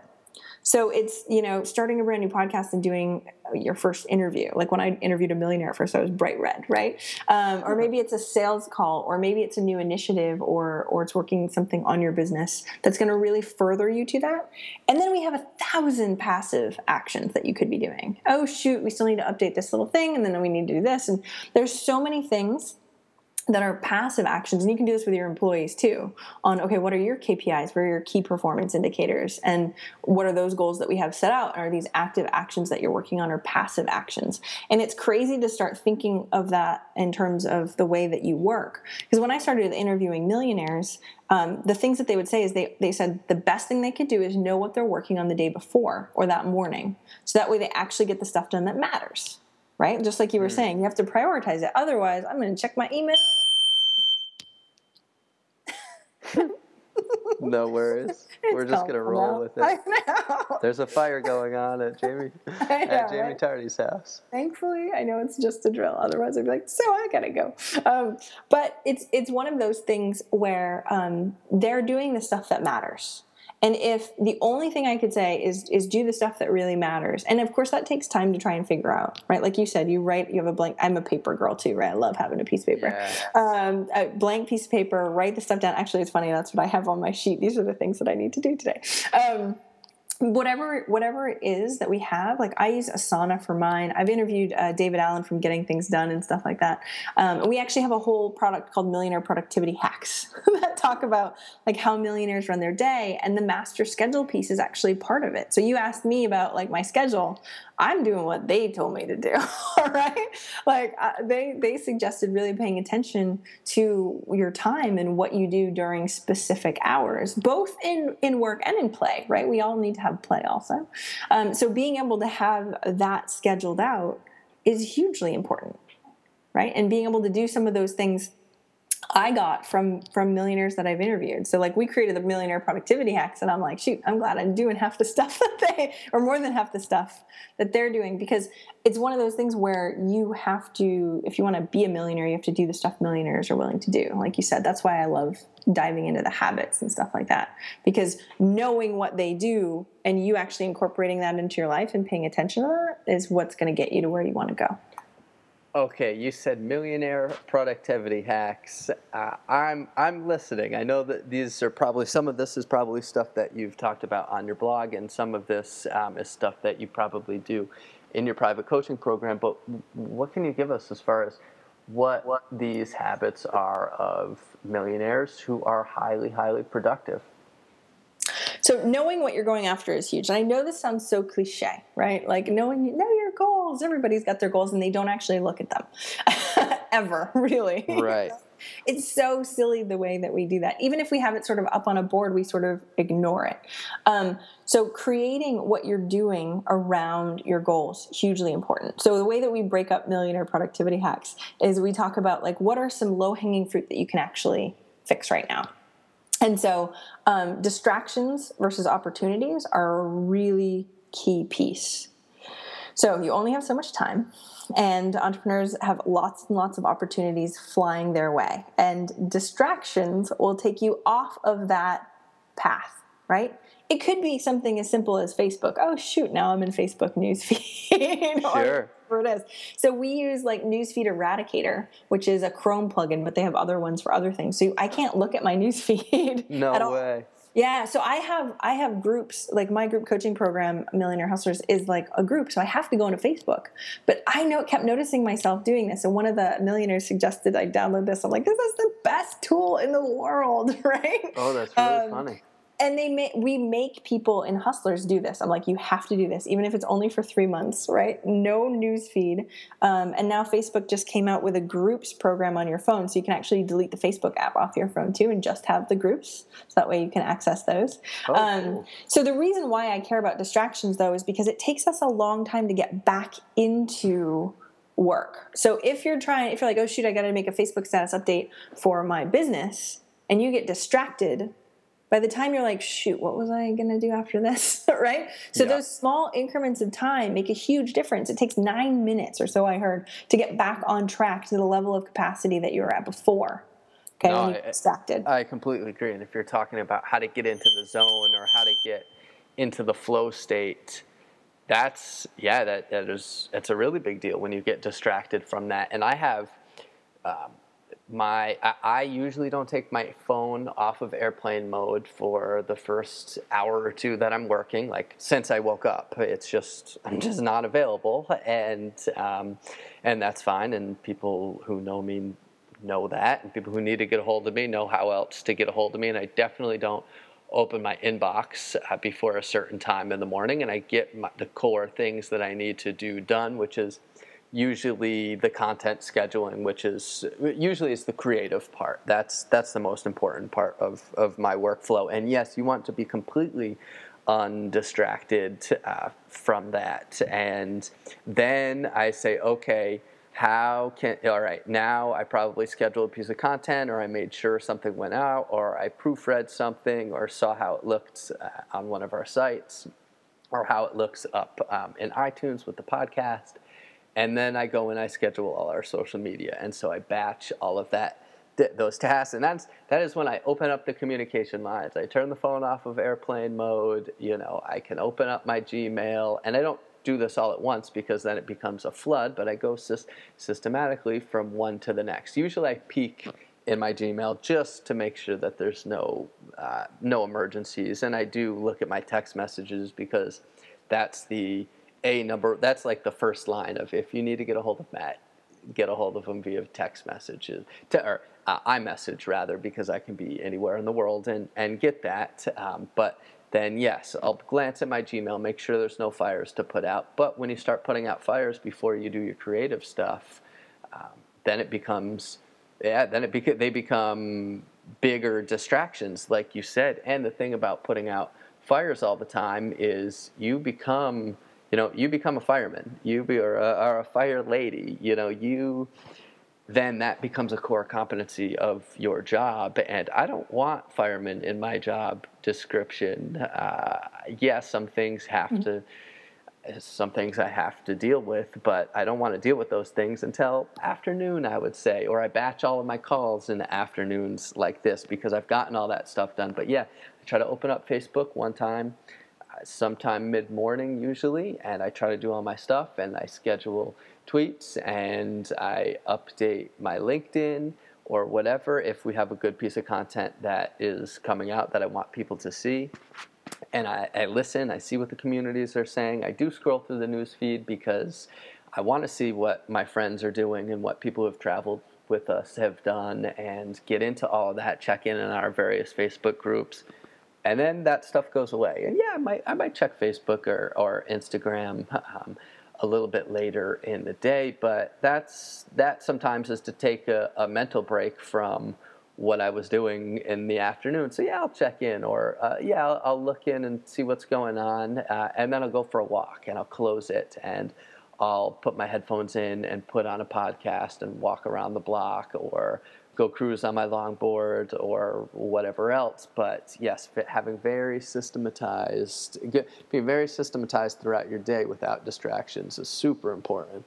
So it's, you know, starting a brand new podcast and doing your first interview. Like when I interviewed a millionaire first, I was bright red, right? Um, or maybe it's a sales call, or maybe it's a new initiative, or or it's working something on your business that's going to really further you to that. And then we have a thousand passive actions that you could be doing. Oh shoot, we still need to update this little thing, and then we need to do this. And there's so many things that are passive actions and you can do this with your employees too on okay what are your kpis what are your key performance indicators? And what are those goals that we have set out? Are these active actions that you're working on or passive actions? And it's crazy to start thinking of that in terms of the way that you work. Because when i started interviewing millionaires um, the things that they would say is they, they said the best thing they could do is know what they're working on the day before or that morning. So that way they actually get the stuff done that matters right? Just like you were mm. saying you have to prioritize it. Otherwise i'm going to check my email no worries. We're just gonna roll with it. There's a fire going on at Jaime know, at Jaime right? Tardy's house. Thankfully, I know it's just a drill. Otherwise, I'd be like, "So I gotta go." Um, but it's it's one of those things where um, they're doing the stuff that matters and if the only thing I could say is is do the stuff that really matters, and of course that takes time to try and figure out, right? Like you said, you write, you have a blank. I'm a paper girl too, right? I love having a piece of paper, yeah. um, a blank piece of paper. Write the stuff down. Actually, it's funny. That's what I have on my sheet. These are the things that I need to do today. Um, whatever whatever it is that we have like i use asana for mine. I've interviewed uh, david allen from getting things done and stuff like that. Um, we actually have a whole product called millionaire productivity hacks that talk about like how millionaires run their day and the master schedule piece is actually part of it. So you asked me about like my schedule I'm doing what they told me to do. Right, like uh, they they suggested really paying attention to your time and what you do during specific hours, both in in work and in play. Right, we all need to have play also. Um, so being able to have that scheduled out is hugely important, right? And being able to do some of those things I got from from millionaires that I've interviewed. So like we created the millionaire productivity hacks and I'm like, shoot, I'm glad I'm doing half the stuff that they or more than half the stuff that they're doing because it's one of those things where you have to if you want to be a millionaire, you have to do the stuff millionaires are willing to do. Like you said, that's why I love diving into the habits and stuff like that because knowing what they do and you actually incorporating that into your life and paying attention to that is what's going to get you to where you want to go. Okay, you said millionaire productivity hacks. Uh, I'm I'm listening. I know that these are probably some of this is probably stuff that you've talked about on your blog, and some of this um, is stuff that you probably do in your private coaching program. But what can you give us as far as what, what these habits are of millionaires who are highly highly productive? So knowing what you're going after is huge. And I know this sounds so cliche, right? Like knowing know your goals. Everybody's got their goals and they don't actually look at them. Ever, really. Right. it's so silly the way that we do that. Even if we have it sort of up on a board, we sort of ignore it. Um, so creating what you're doing around your goals hugely important. So the way that we break up millionaire productivity hacks is we talk about like what are some low hanging fruit that you can actually fix right now. And so, um, distractions versus opportunities are a really key piece. So, you only have so much time, and entrepreneurs have lots and lots of opportunities flying their way. And distractions will take you off of that path, right? It could be something as simple as Facebook. Oh, shoot, now I'm in Facebook newsfeed. sure it is. So we use like Newsfeed Eradicator, which is a Chrome plugin, but they have other ones for other things. So I can't look at my newsfeed. No way. Yeah, so I have I have groups like my group coaching program, Millionaire Hustlers, is like a group. So I have to go into Facebook. But I know kept noticing myself doing this, and one of the millionaires suggested I download this. I'm like, this is the best tool in the world, right? Oh, that's really um, funny and they may, we make people in hustlers do this. I'm like you have to do this even if it's only for three months right? No news feed. Um, and now facebook just came out with a groups program on your phone so you can actually delete the facebook app off your phone too and just have the groups. So that way you can access those. Oh, um, cool. so the reason why i care about distractions though is because it takes us a long time to get back into work. So if you're trying if you're like oh shoot i got to make a facebook status update for my business and you get distracted by the time you're like, shoot, what was I going to do after this? right? So Yeah. those small increments of time make a huge difference. It takes nine minutes or so, I heard, to get back on track to the level of capacity that you were at before. Okay, No, I- distracted. I completely agree. And if you're talking about how to get into the zone or how to get into the flow state, that's yeah, that that is that's a really big deal when you get distracted from that. And I have um, my I, usually don't take my phone off of airplane mode for the first hour or two that I'm working. Like since I woke up, it's just I'm just not available, and um, and that's fine. And people who know me know that, and people who need to get a hold of me know how else to get a hold of me. And I definitely don't open my inbox uh, before a certain time in the morning, and I get my, the core things that I need to do done, which is usually the content scheduling, which is usually is the creative part. That's that's the most important part of of my workflow. And yes, you want to be completely undistracted uh, from that. And then I say, okay, how can all right now i probably scheduled a piece of content or i made sure something went out or i proofread something or saw how it looked uh, on one of our sites or how it looks up um, in itunes with the podcast and then i go and i schedule all our social media. And so i batch all of that th- those tasks. And that's that is when i open up the communication lines. I turn the phone off of airplane mode you know i can open up my gmail. And i don't do this all at once because then it becomes a flood, but I go sys- systematically from one to the next. Usually I peek in my Gmail just to make sure that there's no uh, no emergencies, and I do look at my text messages because that's the a number. That's like the first line of if you need to get a hold of Matt, get a hold of him via text messages to, or uh, iMessage rather, because I can be anywhere in the world and and get that. Um, but then yes, I'll glance at my Gmail, make sure there's no fires to put out. But when you start putting out fires before you do your creative stuff, um, then it becomes, yeah, then it beca- they become bigger distractions, like you said. And the thing about putting out fires all the time is you become, you know, you become a fireman. You be or a, or a fire lady. You know, you then that becomes a core competency of your job. And I don't want firemen in my job description. Uh, yes, some things have to, some things I have to deal with, but I don't want to deal with those things until afternoon, I would say, or I batch all of my calls in the afternoons like this because I've gotten all that stuff done. But yeah, I try to open up Facebook one time sometime mid morning usually, and I try to do all my stuff and I schedule tweets and I update my LinkedIn or whatever if we have a good piece of content that is coming out that I want people to see. And I, I listen, I see what the communities are saying. I do scroll through the news feed because I want to see what my friends are doing and what people who have traveled with us have done and get into all of that, check in in our various Facebook groups and then that stuff goes away. And yeah, I might I might check Facebook or, or Instagram um, a little bit later in the day, but that's that sometimes is to take a, a mental break from what I was doing in the afternoon. So yeah, I'll check in, or uh, yeah, I'll, I'll look in and see what's going on, uh, and then I'll go for a walk and I'll close it and. I'll put my headphones in and put on a podcast and walk around the block or go cruise on my longboard or whatever else. But yes, having very systematized, being very systematized throughout your day without distractions is super important.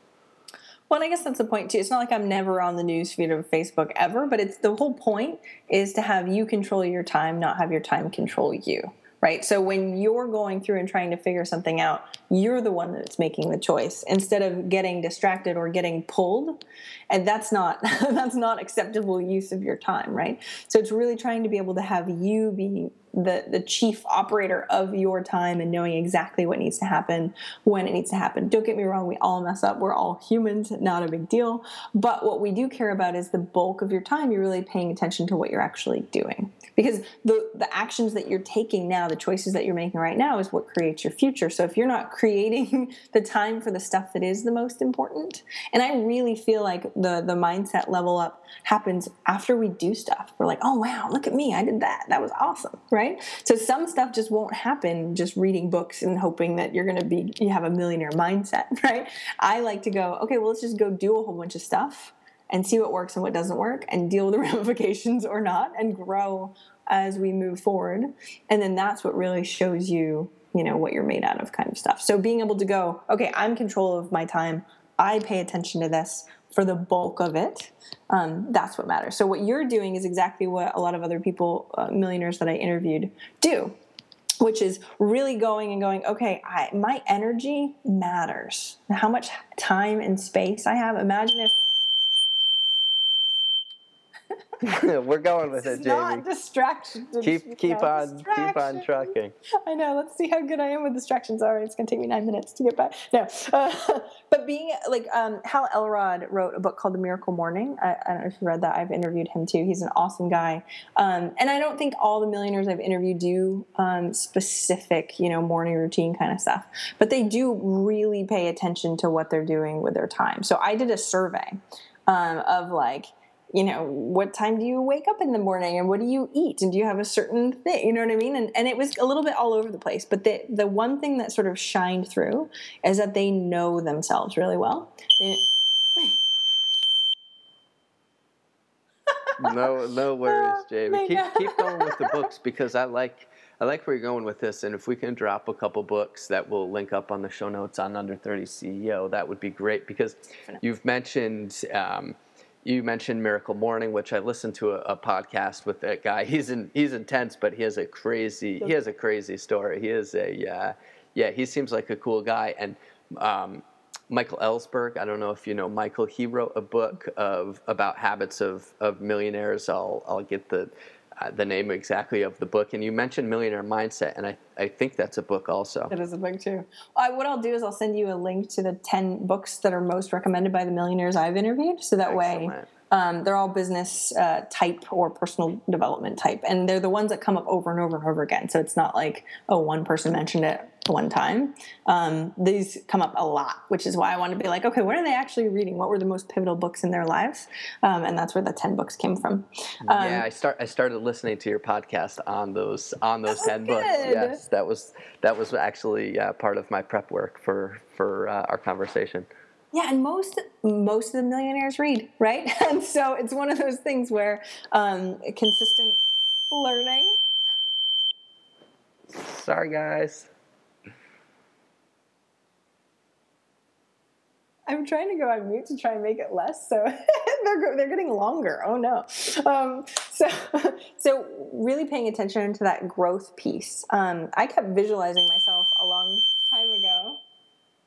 Well, I guess that's the point too. It's not like I'm never on the news feed of Facebook ever, but it's the whole point is to have you control your time, not have your time control you. Right. So when you're going through and trying to figure something out, you're the one that's making the choice instead of getting distracted or getting pulled. And that's not that's not acceptable use of your time, right? So it's really trying to be able to have you be the the chief operator of your time and knowing exactly what needs to happen when it needs to happen. Don't get me wrong, we all mess up. We're all humans, not a big deal. But what we do care about is the bulk of your time you're really paying attention to what you're actually doing. Because the the actions that you're taking now, the choices that you're making right now is what creates your future. So if you're not creating the time for the stuff that is the most important, and I really feel like the the mindset level up happens after we do stuff. We're like, "Oh wow, look at me. I did that. That was awesome." Right? Right? So some stuff just won't happen just reading books and hoping that you're going to be you have a millionaire mindset, right? I like to go, okay, well let's just go do a whole bunch of stuff and see what works and what doesn't work and deal with the ramifications or not and grow as we move forward. And then that's what really shows you, you know, what you're made out of kind of stuff. So being able to go, okay, I'm control of my time. I pay attention to this for the bulk of it. Um, that's what matters. So what you're doing is exactly what a lot of other people, uh, millionaires that I interviewed, do which is really going and going okay I, my energy matters how much time and space i have imagine if We're going with this it, is not Jaime. distraction Keep keep no, on keep on trucking. I know. Let's see how good I am with distractions. All right, it's going to take me nine minutes to get back. No, uh, but being like um, Hal Elrod wrote a book called The Miracle Morning. I, I don't know if you read that. I've interviewed him too. He's an awesome guy. Um, and I don't think all the millionaires I've interviewed do um, specific, you know, morning routine kind of stuff. But they do really pay attention to what they're doing with their time. So I did a survey um, of like you know, what time do you wake up in the morning and what do you eat? And do you have a certain thing? You know what I mean? And, and it was a little bit all over the place. But the, the one thing that sort of shined through is that they know themselves really well. They- No no worries, Jaime. my Keep God. keep going with the books because I like I like where you're going with this, and if we can drop a couple books that we'll link up on the show notes on Under 30 CEO, that would be great because you've mentioned um, you mentioned Miracle Morning, which I listened to a, a podcast with that guy. He's in, he's intense, but he has a crazy he has a crazy story. He is a uh, yeah, he seems like a cool guy, and um, Michael Ellsberg. I don't know if you know Michael. He wrote a book of about habits of, of millionaires. I'll I'll get the Uh, the name exactly of the book. And you mentioned Millionaire Mindset, and I, I think that's a book also. It is a book too. I, what I'll do is I'll send you a link to the 10 books that are most recommended by the millionaires I've interviewed. So that way Excellent. Um, they're all business uh, type or personal development type. And they're the ones that come up over and over and over again. So it's not like, oh, one person mentioned it one time. Um, these come up a lot, which is why I want to be like, okay, what are they actually reading? What were the most pivotal books in their lives? Um, and that's where the 10 books came from. Um, yeah, I start. I started listening to your podcast on those on those Oh, ten books. Yes, that was that was actually uh, part of my prep work for for uh, our conversation. Yeah, and most most of the millionaires read, right? And so it's one of those things where um, consistent learning. Sorry, guys. I'm trying to go on mute to try and make it less, so they're they're getting longer. Oh no! Um, so so really paying attention to that growth piece. Um, I kept visualizing myself a long time ago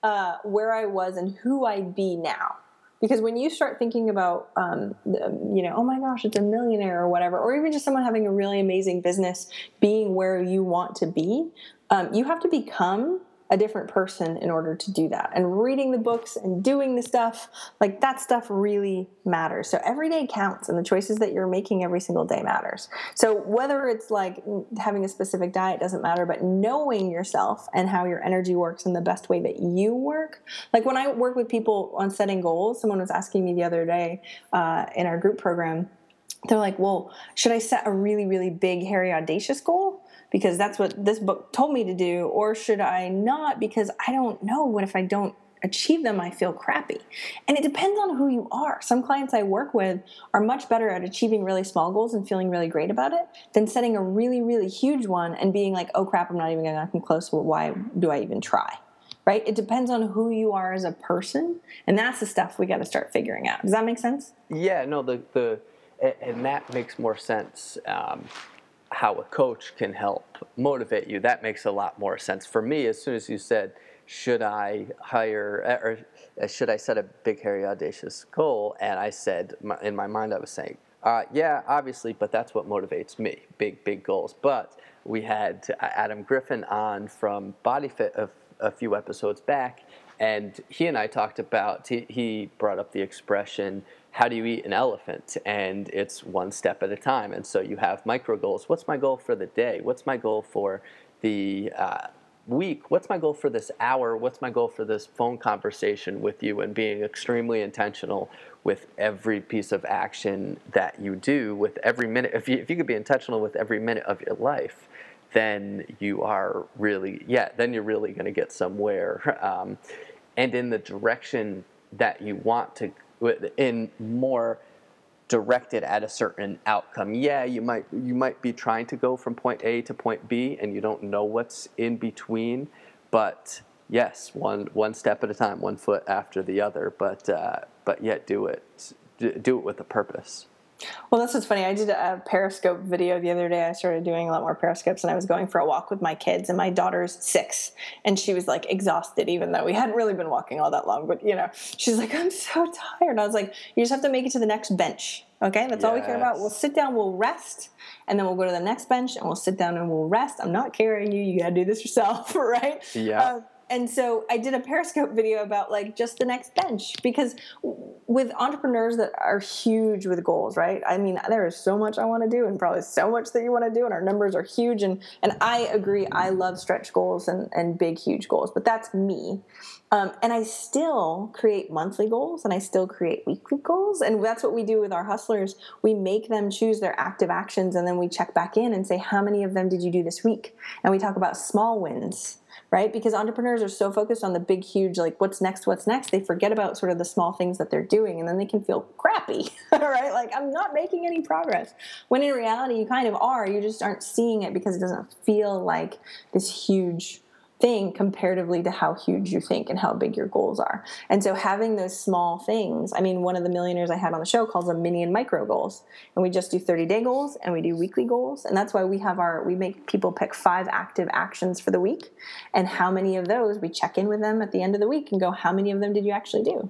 uh, where I was and who I'd be now. Because when you start thinking about, um, you know, oh my gosh, it's a millionaire or whatever, or even just someone having a really amazing business, being where you want to be, um, you have to become a different person in order to do that. And reading the books and doing the stuff, like that stuff really matters. So every day counts, and the choices that you're making every single day matters. So whether it's like having a specific diet doesn't matter, but knowing yourself and how your energy works in the best way that you work. Like when I work with people on setting goals, someone was asking me the other day uh, in our group program, they're like, well, should I set a really, really big, hairy, audacious goal? Because that's what this book told me to do, or should I not? Because I don't know what if I don't achieve them, I feel crappy. And it depends on who you are. Some clients I work with are much better at achieving really small goals and feeling really great about it than setting a really, really huge one and being like, oh crap, I'm not even gonna come close. Well, why do I even try? Right? It depends on who you are as a person. And that's the stuff we got to start figuring out. Does that make sense? Yeah, no, the the and that makes more sense. Um, how a coach can help motivate you. That makes a lot more sense for me. As soon as you said, "Should I hire or uh, should I set a big, hairy, audacious goal?" and I said in my mind, I was saying, uh, "Yeah, obviously, but that's what motivates me. Big, big goals." But we had uh, Adam Griffin on from BodyFit a, a few episodes back, and he and I talked about. He, he brought up the expression how do you eat an elephant? And it's one step at a time. And so you have micro goals. What's my goal for the day? What's my goal for the uh, week? What's my goal for this hour? What's my goal for this phone conversation with you? And being extremely intentional with every piece of action that you do, with every minute. If you, if you could be intentional with every minute of your life, then you are really, yeah, then you're really going to get somewhere. Um, and in the direction that you want to in more directed at a certain outcome. Yeah, you might you might be trying to go from point A to point B, and you don't know what's in between. But yes, one one step at a time, one foot after the other. But uh, but yet do it do it with a purpose. Well, that's what's funny. I did a Periscope video the other day. I started doing a lot more Periscopes, and I was going for a walk with my kids. And my daughter's six, and she was like exhausted, even though we hadn't really been walking all that long. But you know, she's like, "I'm so tired." And I was like, "You just have to make it to the next bench, okay? That's yes. all we care about. We'll sit down, we'll rest, and then we'll go to the next bench, and we'll sit down and we'll rest. I'm not carrying you. You got to do this yourself, right?" Yeah. Uh, and so I did a Periscope video about like just the next bench because with entrepreneurs that are huge with goals, right? I mean, there is so much I want to do and probably so much that you want to do, and our numbers are huge. And and I agree, I love stretch goals and, and big, huge goals, but that's me. Um, and I still create monthly goals and I still create weekly goals. And that's what we do with our hustlers. We make them choose their active actions and then we check back in and say, How many of them did you do this week? And we talk about small wins right? Because entrepreneurs are so focused on the big, huge, like what's next, what's next, they forget about sort of the small things that they're doing and then they can feel crappy, right? Like, I'm not making any progress. When in reality, you kind of are, you just aren't seeing it because it doesn't feel like this huge thing comparatively to how huge you think and how big your goals are. And so having those small things, I mean, one of the millionaires I had on the show calls them mini and micro goals. And we just do 30 day goals and we do weekly goals. And that's why we have our, we make people pick five active actions for the week. And how many of those we check in with them at the end of the week and go, how many of them did you actually do?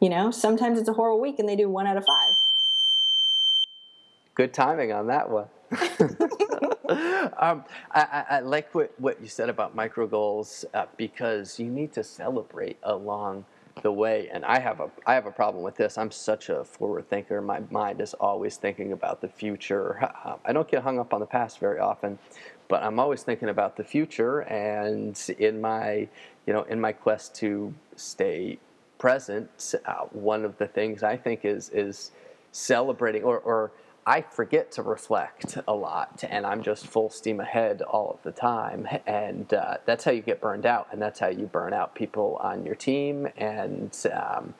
You know, sometimes it's a horrible week and they do one out of five. Good timing on that one. um, I, I, like what, what you said about micro goals uh, because you need to celebrate along the way. And I have a I have a problem with this. I'm such a forward thinker. My mind is always thinking about the future. I don't get hung up on the past very often, but I'm always thinking about the future. And in my you know in my quest to stay present, uh, one of the things I think is is celebrating or, or I forget to reflect a lot, and I'm just full steam ahead all of the time, and uh, that's how you get burned out, and that's how you burn out people on your team, and um,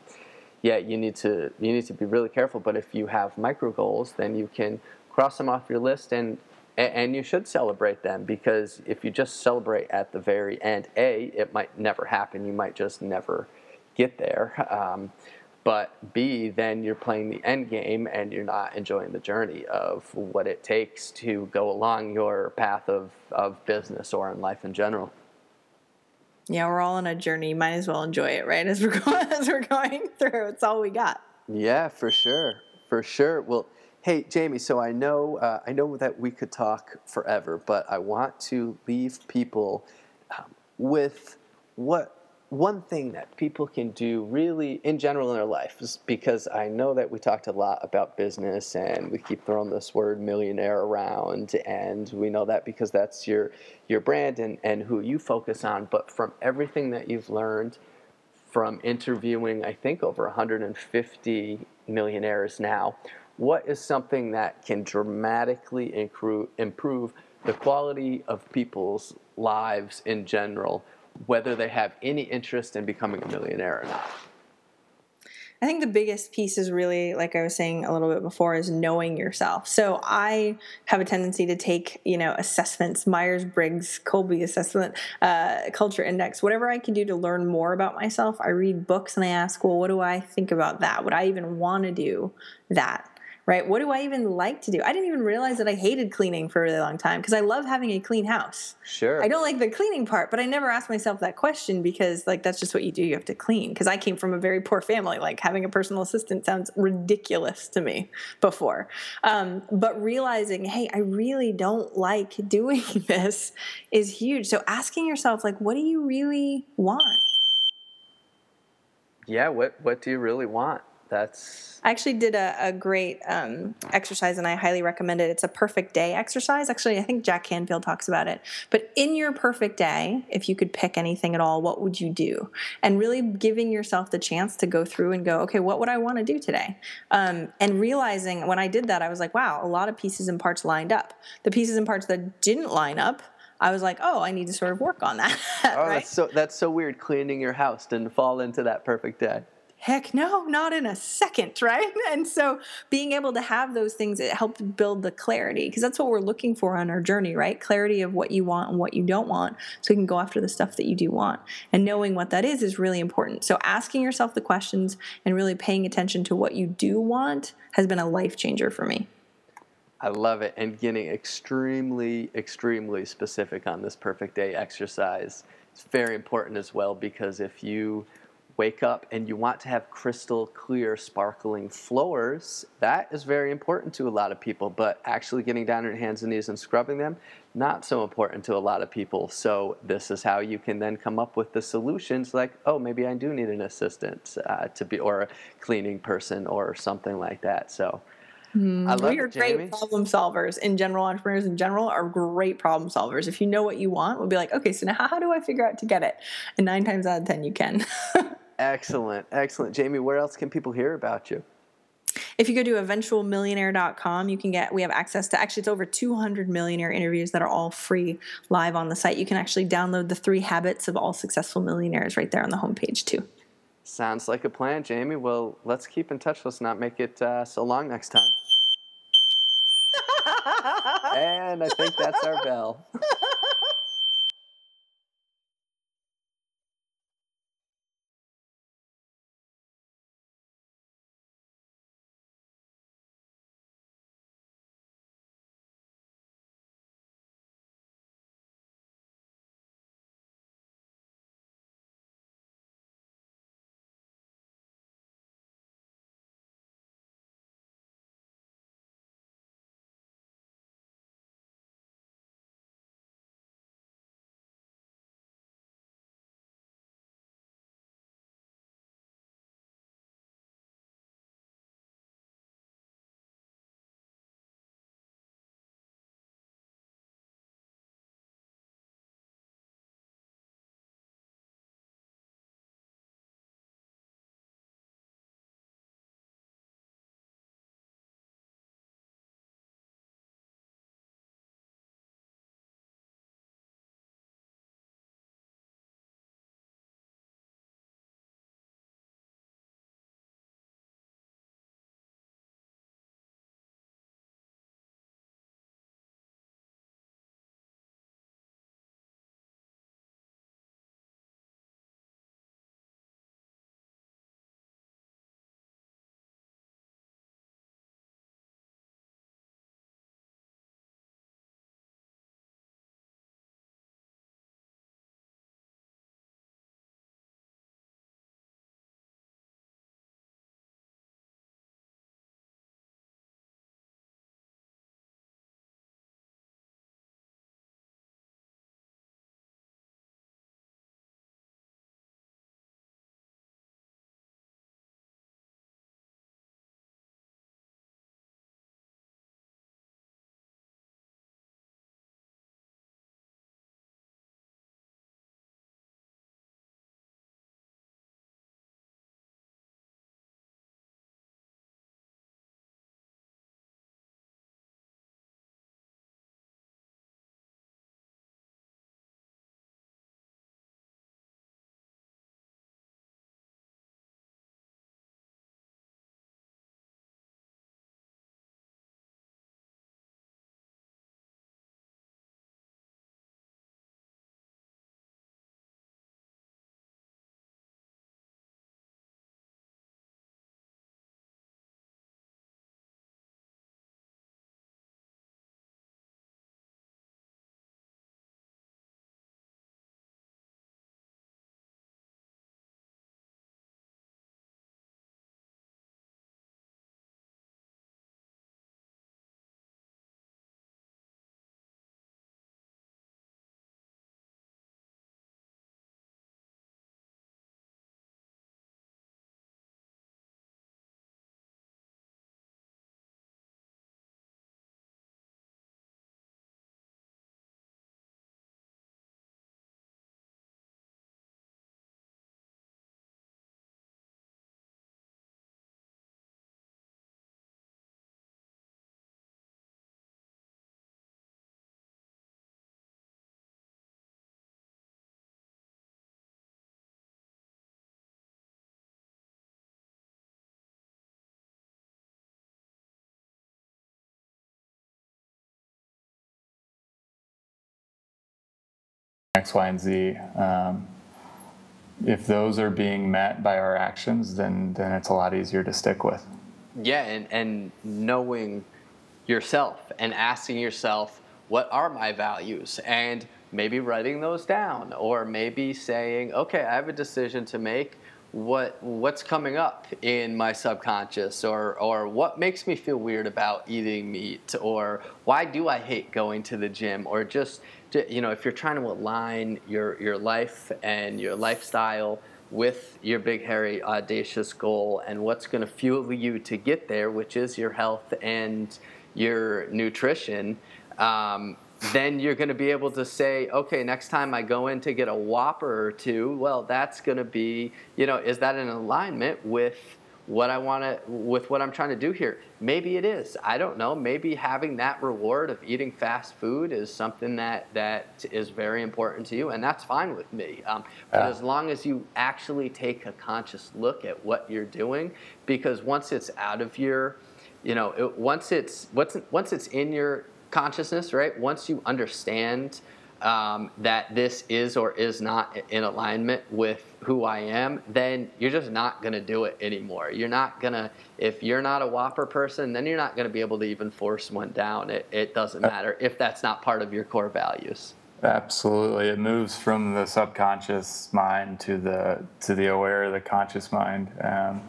yeah, you need to you need to be really careful. But if you have micro goals, then you can cross them off your list, and and you should celebrate them because if you just celebrate at the very end, a it might never happen. You might just never get there. Um, but B, then you're playing the end game and you're not enjoying the journey of what it takes to go along your path of, of business or in life in general. Yeah, we're all on a journey. Might as well enjoy it, right? As we're going, as we're going through, it's all we got. Yeah, for sure, for sure. Well, hey, Jaime. So I know, uh, I know that we could talk forever, but I want to leave people um, with what one thing that people can do really in general in their life because I know that we talked a lot about business and we keep throwing this word millionaire around and we know that because that's your your brand and, and who you focus on. But from everything that you've learned from interviewing I think over 150 millionaires now what is something that can dramatically improve improve the quality of people's lives in general whether they have any interest in becoming a millionaire or not. I think the biggest piece is really, like I was saying a little bit before, is knowing yourself. So I have a tendency to take, you know, assessments, Myers Briggs, Kolbe assessment, uh, culture index, whatever I can do to learn more about myself. I read books and I ask, well, what do I think about that? Would I even want to do that? Right? What do I even like to do? I didn't even realize that I hated cleaning for a really long time because I love having a clean house. Sure. I don't like the cleaning part, but I never asked myself that question because like that's just what you do. You have to clean because I came from a very poor family. Like having a personal assistant sounds ridiculous to me before. Um, but realizing, hey, I really don't like doing this is huge. So asking yourself, like, what do you really want? Yeah, what what do you really want? That's I actually did a, a great um, exercise and I highly recommend it. It's a perfect day exercise. Actually, I think Jack Canfield talks about it. But in your perfect day, if you could pick anything at all, what would you do? And really giving yourself the chance to go through and go, okay, what would I want to do today? Um, and realizing when I did that, I was like, wow, a lot of pieces and parts lined up. The pieces and parts that didn't line up, I was like, oh, I need to sort of work on that. oh, right? that's so that's so weird. Cleaning your house didn't fall into that perfect day. Heck no, not in a second, right? And so being able to have those things, it helps build the clarity because that's what we're looking for on our journey, right? Clarity of what you want and what you don't want so you can go after the stuff that you do want. And knowing what that is is really important. So asking yourself the questions and really paying attention to what you do want has been a life changer for me. I love it. And getting extremely, extremely specific on this perfect day exercise. It's very important as well because if you wake up and you want to have crystal clear, sparkling floors, that is very important to a lot of people. But actually getting down on your hands and knees and scrubbing them, not so important to a lot of people. So this is how you can then come up with the solutions like, oh, maybe I do need an assistant uh, to be, or a cleaning person or something like that. So Mm, I love we are it, great problem solvers in general. Entrepreneurs in general are great problem solvers. If you know what you want, we'll be like, okay, so now how do I figure out to get it? And nine times out of ten, you can. excellent, excellent, Jaime. Where else can people hear about you? If you go to eventualmillionaire.com, you can get, we have access to actually, it's over 200 millionaire interviews that are all free live on the site. You can actually download the three habits of all successful millionaires right there on the homepage, too. Sounds like a plan, Jaime. Well, let's keep in touch. Let's not make it uh, so long next time. and I think that's our bell. X, Y, and Z. Um, if those are being met by our actions, then then it's a lot easier to stick with. Yeah, and, and knowing yourself and asking yourself, what are my values? And maybe writing those down, or maybe saying, okay, I have a decision to make. What what's coming up in my subconscious, or or what makes me feel weird about eating meat, or why do I hate going to the gym, or just you know, if you're trying to align your your life and your lifestyle with your big, hairy, audacious goal and what's going to fuel you to get there, which is your health and your nutrition, um, then you're going to be able to say, okay, next time I go in to get a Whopper or two, well, that's going to be, you know, is that in alignment with what I want to, with what I'm trying to do here. Maybe it is. I don't know. Maybe having that reward of eating fast food is something that that is very important to you, and that's fine with me. Um, but as long as you actually take a conscious look at what you're doing, because once it's out of your, you know, it, once it's once once it's in your consciousness, right? Once you understand um, that this is or is not in alignment with who I am, then you're just not going to do it anymore. You're not going to, if you're not a Whopper person, then you're not going to be able to even force one down. It, it doesn't matter if that's not part of your core values. Absolutely, it moves from the subconscious mind to the to the aware, the conscious mind, um,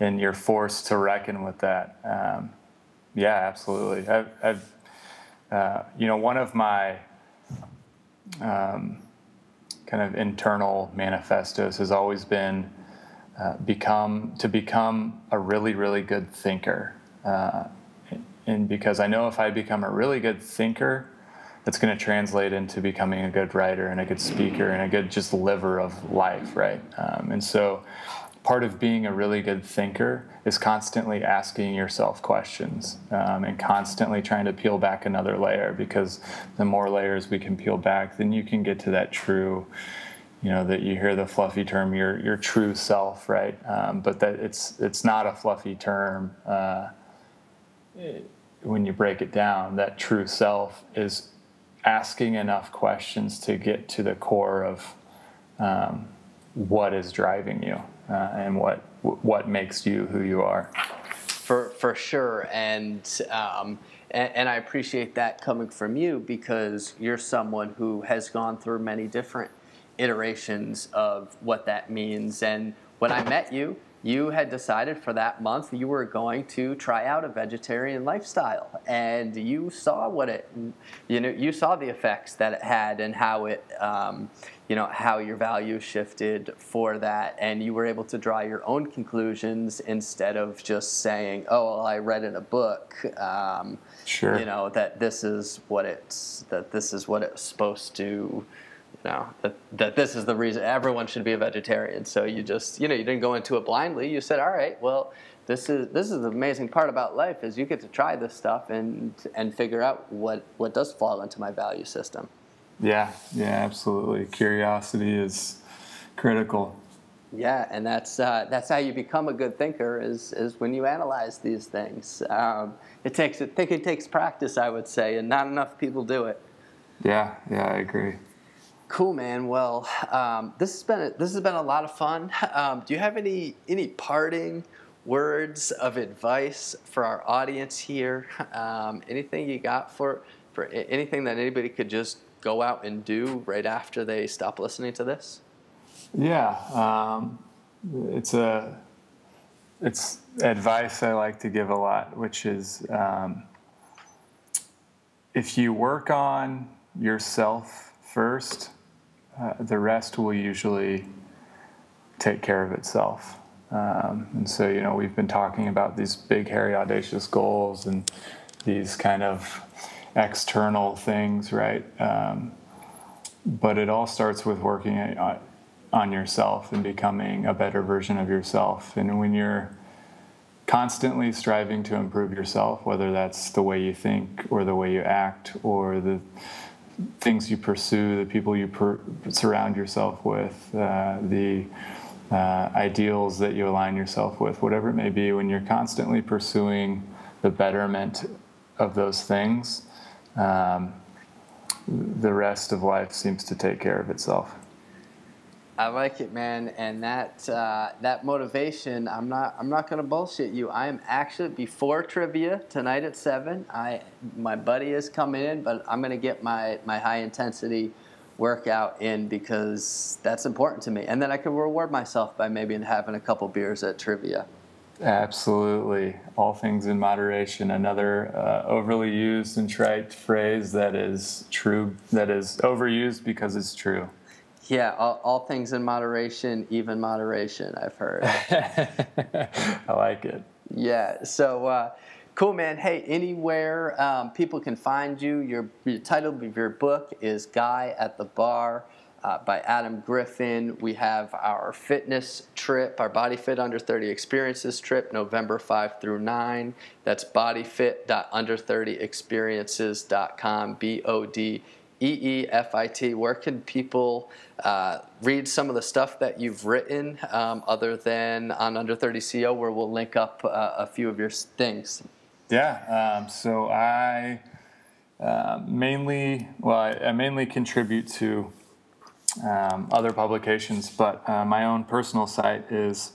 and you're forced to reckon with that. Um, yeah, absolutely. I've, I've uh, you know, one of my um, kind of internal manifestos has always been uh, become to become a really really good thinker. Uh, and because i know if i become a really good thinker that's going to translate into becoming a good writer and a good speaker and a good just liver of life right? Um, and so part of being a really good thinker is constantly asking yourself questions um, and constantly trying to peel back another layer because the more layers we can peel back, then you can get to that true, you know, that you hear the fluffy term, your your true self, right? Um, but that it's it's not a fluffy term. Uh, when you break it down, that true self is asking enough questions to get to the core of um, what is driving you uh, and what what makes you who you are. For for sure, and, um, and and I appreciate that coming from you because you're someone who has gone through many different iterations of what that means. And when I met you, you had decided for that month you were going to try out a vegetarian lifestyle and you saw what it you know you saw the effects that it had and how it um, you know how your values shifted for that and you were able to draw your own conclusions instead of just saying oh well, i read in a book um, sure you know that this is what it's that this is what it's supposed to you know that, that this is the reason everyone should be a vegetarian. So you just you know you didn't go into it blindly. You said, all right, well this is this is the amazing part about life is you get to try this stuff and and figure out what what does fall into my value system. Yeah, yeah, absolutely. Curiosity is critical. Yeah, and that's uh, that's how you become a good thinker is is when you analyze these things. Um, it takes I think it takes practice, I would say, and not enough people do it. Yeah, yeah, I agree. Cool, man. Well, um, this has been a, this has been a lot of fun. Um, do you have any any parting words of advice for our audience here? Um, anything you got for for anything that anybody could just go out and do right after they stop listening to this? Yeah, um, it's a it's advice I like to give a lot, which is um, if you work on yourself first uh, the rest will usually take care of itself. Um, and so, you know, we've been talking about these big, hairy, audacious goals and these kind of external things, right? Um, but it all starts with working on yourself and becoming a better version of yourself. And when you're constantly striving to improve yourself, whether that's the way you think or the way you act or the things you pursue, the people you per- surround yourself with, uh, the uh, ideals that you align yourself with, whatever it may be, when you're constantly pursuing the betterment of those things, um, the rest of life seems to take care of itself. I like it, man, and that uh, that motivation. I'm not. I'm not gonna bullshit you. I am actually before trivia tonight at seven. I my buddy is coming in, but I'm gonna get my my high intensity workout in because that's important to me, and then I can reward myself by maybe having a couple beers at trivia. Absolutely. All things in moderation. Another uh, overly used and trite phrase that is true, that is overused because it's true. Yeah, all, all things in moderation, even moderation, I've heard. I like it. Yeah, so uh, cool, man. Hey, anywhere um, people can find you, your, your title of your book is Guy at the Bar. Uh, by Adam Griffin. We have our fitness trip, our Body Fit Under 30 Experiences trip, November 5 through 9. That's bodeefit.under30experiences.com, B O D E E F I T. Where can people uh, read some of the stuff that you've written um, other than on Under 30 CEO, where we'll link up uh, a few of your things? Yeah, um, so I uh, mainly, well, I, I mainly contribute to um, other publications, but uh, my own personal site is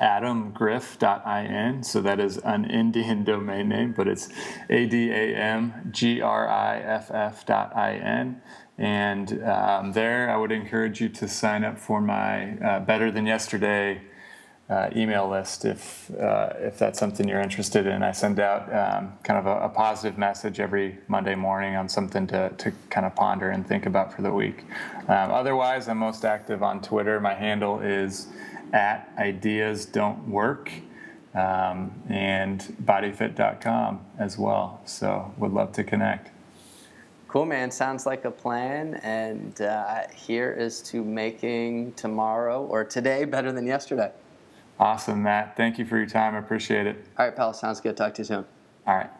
adamgriff.in. So that is an Indian domain name, but it's A D A M G R I F F.in. And um, there, I would encourage you to sign up for my uh, Better Than Yesterday uh, email list if uh, if that's something you're interested in. I send out um, kind of a, a, positive message every Monday morning on something to, to kind of ponder and think about for the week. Um, otherwise, I'm most active on Twitter. My handle is at ideas don't work um, and bodyfit.com as well. So would love to connect. Cool, man. Sounds like a plan. And uh, here is to making tomorrow or today better than yesterday. Awesome, Matt. Thank you for your time. I appreciate it. All right, pal. Sounds good. Talk to you soon. All right.